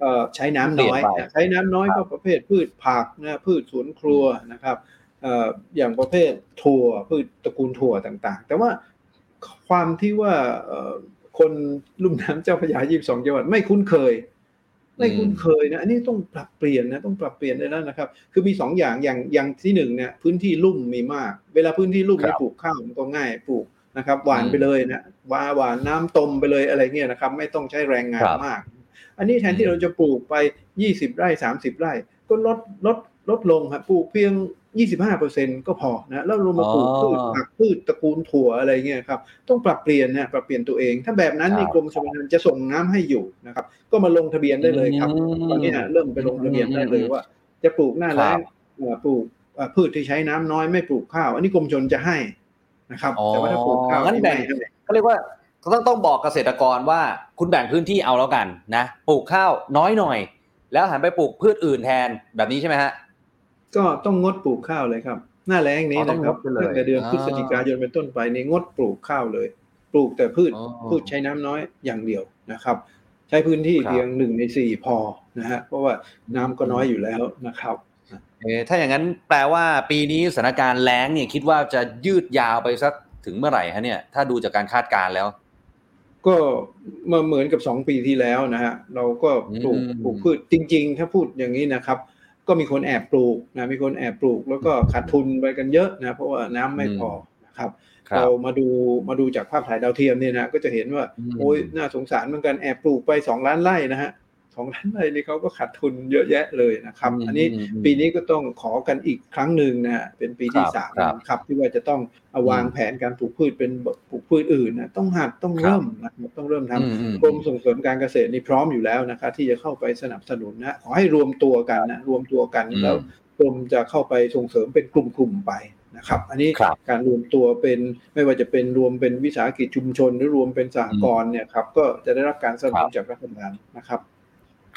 เอ่อใช้น้ำน้อยเปลี่ยนไปนะใช้น้ำน้อยครัก็บประเภทพืชผักนะพืชสวนครัวนะครับเอ่ออย่างประเภทถั่วพืชตระกูลถั่วต่างๆ แต่ว่าความที่ว่าเอ่อคนลุ่มน้ำเจ้าพระยา 22 จังหวัดไม่คุ้นเคย ไม่คุ้นเคยนะอันนี้ต้องปรับเปลี่ยนนะต้องปรับเปลี่ยนได้แล้วนะครับ คือมีสองอย่างอย่างอย่างที่หนึ่งเนี่ยพื้นที่ลุ่มมีมาก เวลาพื้นที่ลุ่มครับเนี่ยปลูกข้าวมันก็ง่ายปลูกนะครับหวานอืมไปเลยนะหวานหวานน้ำต้มไปเลยอะไรเงี้ยนะครับ ไม่ต้องใช้แรงงานครับมาก อันนี้แทนที่เราจะปลูกไป 20 ไร่ 30 ไร่ ก็ลดลด ลดลงครับปลูกเพียง 25%ก็พอนะแล้วเรามาปลูกอ๋อพืชผักพืชตระกูลถั่วอะไรเงี้ยครับต้องปรับเปลี่ยนนะปรับเปลี่ยนตัวเอง ถ้าแบบนั้นนี่ครับกรมชลประทานจะส่งน้ำให้อยู่นะครับ ก็มาลงทะเบียนได้เลยครับมตอนนี้นะเริ่มไปลงทะเบียนได้เลยว่า จะปลูกหน้าแล้งครับเอ่อปลูกเอ่อพืชที่ใช้น้ำน้อยไม่ปลูกข้าว อันนี้กรมชนจะให้นะครับอ๋อแต่ว่าถ้าปลูกข้าวงั้นแบ่งไม่ให้ก็เรียกว่าต้องต้องบอกเกษตรกรว่าคุณแบ่งพื้นที่เอาแล้วกันนะ ปลูกข้าวน้อยหน่อย แล้วหันไปปลูกพืชอื่นแทนแบบนี้ใช่ไหมฮะ ก็ต้องงดปลูกข้าวเลยครับ หน้าแล้งนี้อ๋อต้อนะงครับงดไปเลยตั้งแต่เดือนอ่าพฤศจิกายนเป็นต้นไปนี่งดปลูกข้าวเลย ปลูกแต่พืชอ๋อพืชใช้น้ำน้อยอย่างเดียวนะครับ ใช้พื้นที่ครับเพียงหนึ่งในสี่พอนะฮะเพราะว่าน้ำก็น้อยอยู่แล้วนะครับเอ่อถ้าอย่างนั้นแปลว่าปีนี้สถานการณ์แล้งเนี่ยคิดว่าจะยืดยาวไปสักถึงเมื่อไหร่ฮะเนี่ยถ้าดูจากการคาดการณ์แล้ว ก็มาเหมือนกับสองปีที่แล้วนะฮะเราก็ปลูกอืมปลูกพืชจริง ๆ ถ้าพูดอย่างนี้นะครับ ก็มีคนแอบปลูกนะมีคนแอบปลูก แล้วก็ขาดทุนไปกันเยอะนะเพราะว่าน้ำไม่พอนะครับครับ เรามาดูมาดูจากภาพถ่ายดาวเทียมเนี่ยนะก็จะเห็นว่าอืมโอ้ยน่าสงสารเหมือนกันแอบปลูกไปสองล้านไร่นะฮะ สองล้านไร่นี่เขาก็ขาดทุนเยอะแยะเลยนะครับอืมอันนี้อืมอืมปีนี้ก็ต้องขอกันอีกครั้งหนึ่งนะฮะเป็นปีที่ครับสามครับนะครับ ที่ว่าจะต้องเอาวางอืมแผนการปลูกพืชเป็นปลูกพืชอื่นนะต้องหัดต้องครับเริ่มนะครับต้องเริ่มทำอืมอืมกรมส่งเสริมการเกษตรนี่พร้อมอยู่แล้วนะครับที่จะเข้าไปสนับสนุนนะขอให้รวมตัวกันนะรวมตัวกันอืมแล้วกรมจะเข้าไปส่งเสริมเป็นกลุ่มๆไปนะครับอันนี้ครับการรวมตัวเป็นไม่ว่าจะเป็นรวมเป็นวิสาหกิจชุมชน หรือรวมเป็นสหกรณ์เนี่ยครับก็จะได้รับการสนับสนุนจากรัฐบาลนะครับ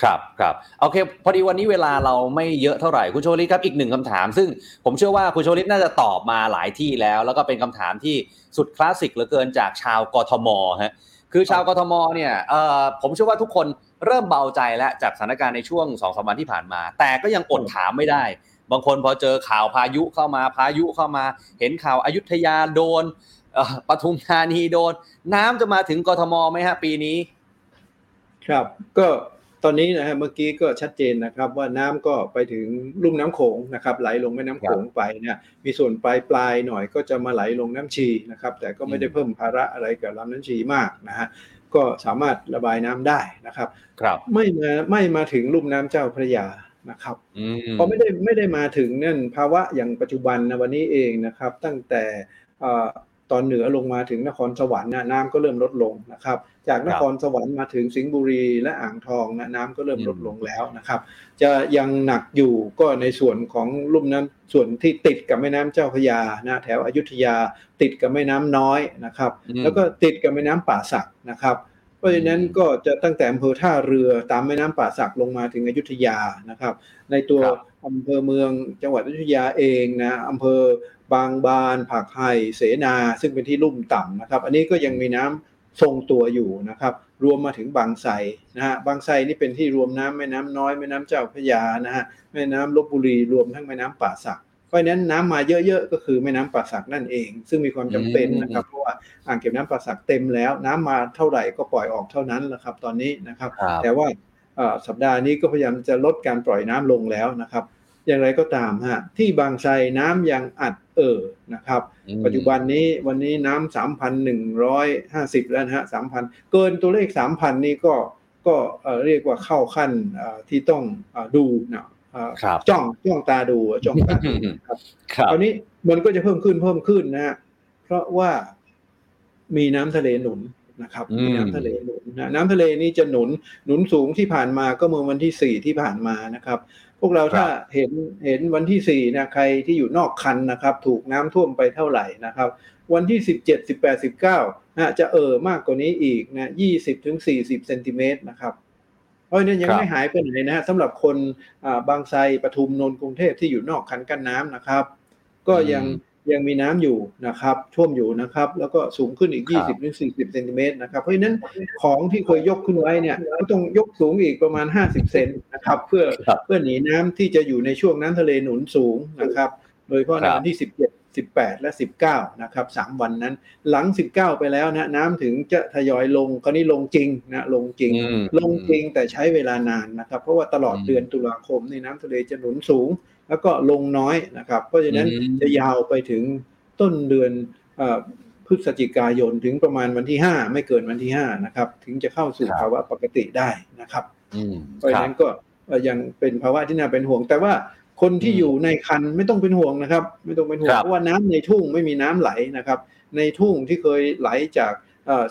ครับครับโอเค พอดีวันนี้เวลาเราไม่เยอะเท่าไหร่คุณโชลิตครับอีกหนึ่งคำถาม ซึ่งผมเชื่อว่าคุณโชลิตน่าจะตอบมาหลายที่แล้ว แล้วก็เป็นคำถามที่สุดคลาสสิกเหลือเกินจากชาวกทมฮะคือชาวกทมเนี่ยผมเชื่อว่าทุกคนเริ่มเบาใจแล้วจากสถานการณ์ในช่วงสองสามวันที่ผ่านมา แต่ก็ยังอดถามไม่ได้ บางคนพอเจอข่าวพายุเข้ามาพายุเข้ามา เห็นข่าวอายุทยาโดนปทุมธานีโดน น้ำจะมาถึงกทมไหมฮะปีนี้ ครับก็ ตอนนี้นะฮะเมื่อกี้ก็ชัดเจนนะครับว่าน้ำก็ไปถึงลุ่มน้ำโขงนะครับไหลลงแม่น้ำโขงไปเนี่ยมีส่วนปลายปลายๆหน่อยก็จะมาไหลลงน้ำชีนะครับ แต่ก็ไม่ได้เพิ่มภาระอะไรกับลำน้ำชีมากนะฮะก็สามารถระบายน้ำได้นะครับ ครับไม่มาไม่มาถึงลุ่มน้ำเจ้าพระยานะครับอืมพอไม่ได้ไม่ได้มาถึงนั่นภาวะอย่างปัจจุบันนะวันนี้เองนะครับ ตั้งแต่เอ่อตอนเหนือลงมาถึงนครสวรรค์นะน้ำก็เริ่มลดลงนะครับ จากนครสวรรค์มาถึงสิงห์บุรีและอ่างทองนะน้ำก็เริ่มลดลงแล้วนะครับ จะยังหนักอยู่ก็ในส่วนของลุ่มน้ำส่วนที่ติดกับแม่น้ำเจ้าพระยานะแถวอยุธยาติดกับแม่น้ำน้อยนะครับอืมแล้วก็ติดกับแม่น้ำป่าสักนะครับเพราะฉะนั้นก็จะตั้งแต่อำเภอท่าเรือตามแม่น้ำป่าสักลงมาถึงอยุธยานะครับ ในตัวครับอำเภอเมืองจังหวัดอยุธยาเองนะอำเภอบางบานผักไห่เสนา ซึ่งเป็นที่ลุ่มต่ำนะครับ อันนี้ก็ยังมีน้ำ ทรงตัวอยู่นะครับ รวมมาถึงบางไทรนะฮะบางไทรนี่เป็นที่รวมน้ำแม่น้ำน้อยแม่น้ำเจ้าพระยานะฮะแม่น้ำลบบุรีรวมทั้งแม่น้ำป่าสักเพราะฉะนั้นน้ำมาเยอะๆก็คือแม่น้ำป่าสักนั่นเอง ซึ่งมีความจำเป็นนะครับเพราะว่าอ่างเก็บน้ำป่าสักเต็มแล้ว น้ำมาเท่าไหร่ก็ปล่อยออกเท่านั้นแหละครับ ตอนนี้นะครับครับแต่ว่าเอ่อสัปดาห์นี้ก็พยายามจะลดการปล่อยน้ำลงแล้วนะครับ อย่างไรก็ตามฮะที่บางไทรน้ำยังอัดเอ่อนะครับอืมปัจจุบันนี้วันนี้น้ำสามพันหนึ่งร้อยห้าสิบแล้วนะฮะสามพันเกินตัวเลขสามพันนี่ก็ก็เอ่อเรียกว่าเข้าขั้นเอ่อที่ต้องเอ่อดูนะเอ่อครับจ้องจ้องตาดูจ้องตาดูครับครับคราวนี้มันก็จะเพิ่มขึ้นเพิ่มขึ้นนะฮะเพราะว่ามีน้ำทะเลหนุนนะครับมีน้ำทะเลหนุนนะน้ำทะเลนี่จะหนุนหนุนสูงที่ผ่านมาก็เมื่อวันที่สี่ที่ผ่านมานะครับพวกเราถ้าเห็นเห็นวันที่สี่นะใครที่อยู่นอกคันนะครับ ถูกน้ำท่วมไปเท่าไหร่นะครับ วันที่สิบเจ็ดสิบแปดสิบเก้านะจะเอ่อมากกว่านี้อีกนะยี่สิบถึงสี่สิบเซนติเมตรนะครับเพราะฉะนั้นยังไม่หายไปไหนนะฮะสำหรับคนบางไทรปทุมนนท์กรุงเทพที่อยู่นอกคันกั้นน้ำนะครับ ก็ยัง ยังมีน้ำอยู่นะครับท่วมอยู่นะครับ แล้วก็สูงขึ้นอีก 20ถึง40เซนติเมตรนะครับเพราะฉะนั้นของที่เคยยกขึ้นไว้เนี่ยก็ต้องยกสูงอีกประมาณ 50 เซนนะครับ เพื่อเพื่อหนีน้ำที่จะอยู่ในช่วงน้ำทะเลหนุนสูงนะครับ โดยเฉพาะในวันที่ 17 18 และ 19 นะครับ3วันนั้น หลัง 19 ไปแล้วนะน้ำถึงจะทยอยลงคราวนี้ลงจริงนะลงจริง ลงจริงแต่ใช้เวลานานนะครับ เพราะว่าตลอดเดือนตุลาคมในน้ำทะเลจะหนุนสูง แล้วก็ลงน้อยนะครับ เพราะฉะนั้นจะยาวไปถึงต้นเดือนพฤศจิกายนถึงประมาณวันที่ 5 ไม่เกินวันที่ 5 นะครับ ถึงจะเข้าสู่ภาวะปกติได้นะครับเพราะฉะนั้นก็ยังเป็นภาวะที่น่าเป็นห่วง แต่ว่าคนที่อยู่ในคันไม่ต้องเป็นห่วงนะครับ ไม่ต้องเป็นห่วงเพราะว่าน้ำในทุ่งไม่มีน้ำไหลนะครับ ในทุ่งที่เคยไหลจาก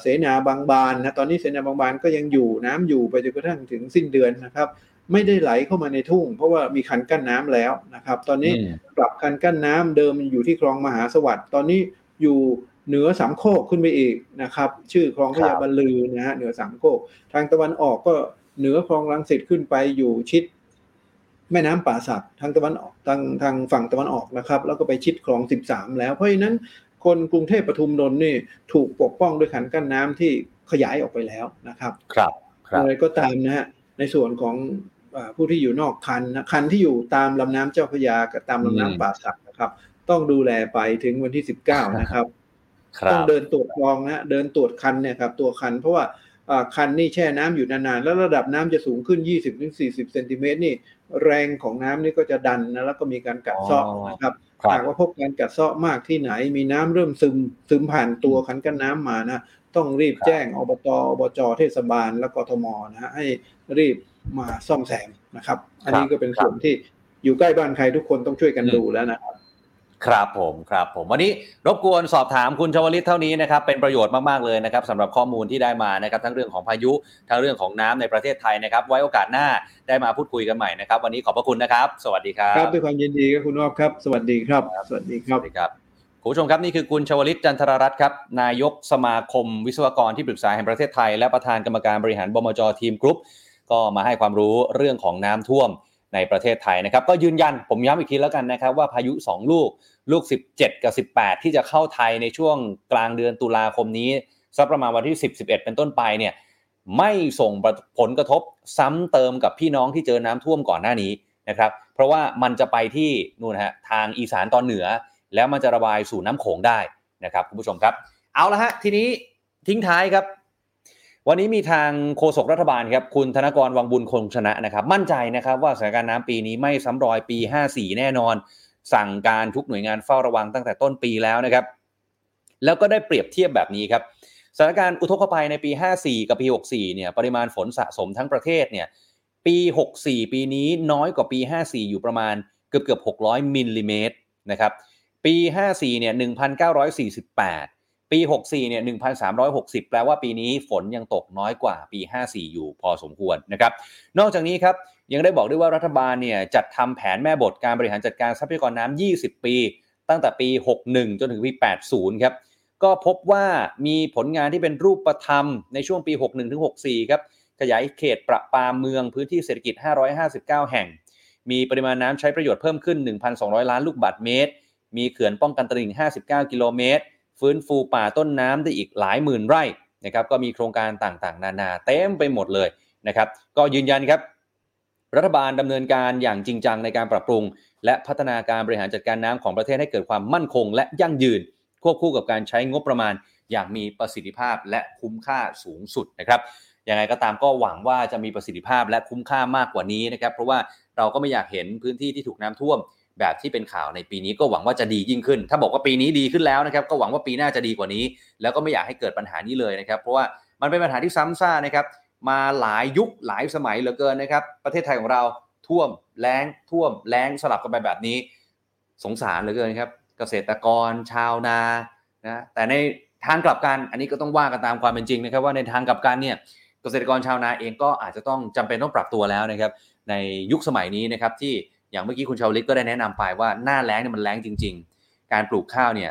เสนาบางบานนะตอนนี้เสนาบางบานก็ยังอยู่น้ำอยู่ไปจนกระทั่งถึงสิ้นเดือนนะครับ ไม่ได้ไหลเข้ามาในทุ่ง เพราะว่ามีคันกั้นน้ำแล้วนะครับ ตอนนี้ปรับคันกั้นน้ำเดิมอยู่ที่คลองมหาสวัสดิ์ตอนนี้อยู่เหนือสามโคกขึ้นไปอีกนะครับ ชื่อคลองพญาบรรลือนะฮะเหนือสามโคก ทางตะวันออกก็เหนือคลองลังสิตขึ้นไปอยู่ชิด แม่น้ำป่าสักทางตะวันออกทางทางฝั่งตะวันออกนะครับ แล้วก็ไปชิดคลองสิบสามแล้วเพราะฉะนั้นคนกรุงเทพปทุมนนท์นี่ถูกปกป้องด้วยขันกั้นน้ำที่ขยายออกไปแล้วนะครับครับ ครับอะไรก็ตามนะฮะในส่วนของ ผู้ที่อยู่นอกคันนะคันที่อยู่ตามลำน้ำเจ้าพระยากับตามลำน้ำป่าสักนะครับ ต้องดูแลไปถึงวันที่สิบเก้านะครับต้องเดินตรวจคลองนะเดินตรวจคันเนี่ยครับตัวคัน เพราะว่าคันนี่แช่น้ำอยู่นานๆ แล้วระดับน้ำจะสูงขึ้น 20-40เซนติเมตรนี่แรงของน้ำนี่ก็จะดันนะแล้วก็มีการกัดเซาะนะครับหากว่าพบการกัดเซาะมากที่ไหน มีน้ำเริ่มซึมซึมผ่านตัวคันกั้นน้ำมานะต้องรีบแจ้งอบตอบจเทศบาล และกทมนะฮะให้รีบ มาซ่อมแซมนะครับ อันนี้ก็เป็นส่วนที่อยู่ใกล้บ้านใครทุกคนต้องช่วยกันดูแล้วนะครับ ครับผมครับผมวันนี้รบกวนสอบถามคุณชวลิตเท่านี้นะครับเป็นประโยชน์มากๆเลยนะครับสำหรับข้อมูลที่ได้มานะครับทั้งเรื่องของพายุทั้งเรื่องของน้ำในประเทศไทยนะครับ ไว้โอกาสหน้าได้มาพูดคุยกันใหม่นะครับ วันนี้ขอบพระคุณนะครับ สวัสดีครับครับด้วยความยินดีครับคุณออฟครับสวัสดีครับ สวัสดีครับ สวัสดีครับคุณผู้ชมครับนี่คือคุณชวลิตจันทรรัตน์ครับนายกสมาคมวิศวกรที่ปรึกษาแห่งประเทศไทย และประธานกรรมการบริหารบมจทีมกรุ๊ป ก็มาให้ความรู้เรื่องของน้ำท่วมในประเทศไทยนะครับ ก็ยืนยันผมย้ำอีกทีแล้วกันนะครับ ว่าพายุ 2 ลูกลูก 17 กับ 18 ที่จะเข้าไทยในช่วงกลางเดือนตุลาคมนี้สักประมาณวันที่ 10 11 เป็นต้นไปเนี่ยไม่ส่งผลกระทบซ้ำเติมกับพี่น้องที่เจอน้ำท่วมก่อนหน้านี้นะครับ เพราะว่ามันจะไปที่นู่นฮะทางอีสานตอนเหนือ แล้วมันจะระบายสู่น้ำโขงได้นะครับคุณผู้ชมครับ เอาละฮะทีนี้ทิ้งท้ายครับ วันนี้มีทางโฆษกรัฐบาลครับคุณธนกรวังบุญคงชนะนะครับมั่นใจนะครับว่าสถานการณ์น้ำปีนี้ไม่ซ้ำรอยปี 54 แน่นอน สั่งการทุกหน่วยงานเฝ้าระวังตั้งแต่ต้นปีแล้วนะครับแล้วก็ได้เปรียบเทียบแบบนี้ครับสถานการณ์อุทกภัยในปี 54 กับปี 64 เนี่ยปริมาณฝนสะสมทั้งประเทศเนี่ยปี 64 ปีนี้น้อยกว่าปี 54 อยู่ประมาณเกือบเกือบ600มิลลิเมตรนะครับปี 54 เนี่ย 1,948 ปี 64 เนี่ย 1,360 แปลว่าปีนี้ฝนยังตกน้อยกว่าปี 54 อยู่พอสมควรนะครับ นอกจากนี้ครับ ยังได้บอกด้วยว่ารัฐบาลเนี่ย จัดทำแผนแม่บทการบริหารจัดการทรัพยากรน้ำ 20 ปี ตั้งแต่ปี 61 จนถึงปี 80 ครับ ก็พบว่ามีผลงานที่เป็นรูปธรรมในช่วงปี 61 ถึง 64 ครับ ขยายเขตประปาเมืองพื้นที่เศรษฐกิจ 559 แห่ง มีปริมาณน้ำใช้ประโยชน์เพิ่มขึ้น 1,200 ล้านลูกบาศก์เมตร มีเขื่อนป้องกันตลิ่ง 59 กิโลเมตร ฟื้นฟูป่าต้นน้ำได้อีกหลายหมื่นไร่นะครับก็มีโครงการต่างๆ นานาเต็มไปหมดเลยนะครับก็ยืนยันครับ รัฐบาลดำเนินการอย่างจริงจังในการปรับปรุง และพัฒนาการบริหารจัดการน้ำของประเทศให้เกิดความมั่นคง และยั่งยืน ควบคู่กับการใช้งบประมาณอย่างมีประสิทธิภาพและคุ้มค่าสูงสุดนะครับยังไงก็ตามก็หวังว่าจะมีประสิทธิภาพและคุ้มค่ามากกว่านี้นะครับ เพราะว่าเราก็ไม่อยากเห็นพื้นที่ที่ถูกน้ำท่วม แบบที่เป็นข่าวในปีนี้ก็หวังว่าจะดียิ่งขึ้น ถ้าบอกว่าปีนี้ดีขึ้นแล้วนะครับก็หวังว่าปีหน้าจะดีกว่านี้ แล้วก็ไม่อยากให้เกิดปัญหานี้เลยนะครับ เพราะว่ามันเป็นปัญหาที่ซ้ำซ่านะครับมาหลายยุคหลายสมัยเหลือเกินนะครับ ประเทศไทยของเราท่วมแล้งท่วมแล้งสลับกันไปแบบนี้ สงสารเหลือเกินครับ เกษตรกรชาวนานะแต่ในทางกลับกันอันนี้ก็ต้องว่ากันตามความเป็นจริงนะครับ ว่าในทางกลับกันเนี่ยเกษตรกรชาวนาเองก็อาจจะต้องจำเป็นต้องปรับตัวแล้วนะครับ ในยุคสมัยนี้นะครับที่ อย่างเมื่อกี้คุณชาวลิตก็ได้แนะนำไปว่าหน้าแล้งเนี่ยมันแล้งจริง ๆ การปลูกข้าวเนี่ย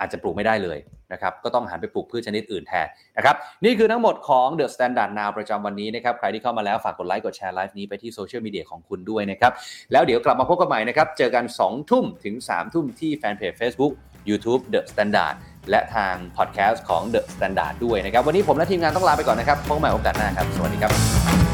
อาจจะปลูกไม่ได้เลยนะครับก็ต้องหันไปปลูกพืชชนิดอื่นแทนนะครับนี่คือทั้งหมดของ The Standard Now ประจำวันนี้นะครับใครที่เข้ามาแล้วฝากกดไลค์กดแชร์ไลฟ์นี้ไปที่โซเชียลมีเดียของคุณด้วยนะครับแล้วเดี๋ยวกลับมาพบกันใหม่นะครับเจอกัน 2 ทุ่มถึง 3 ทุ่มที่แฟนเพจ Facebook YouTube The Standard และทางพอดแคสต์ของ The Standard ด้วยนะครับวันนี้ผมและทีมงานต้องลาไปก่อนนะครับพบกันใหม่โอกาสหน้าครับ สวัสดีครับ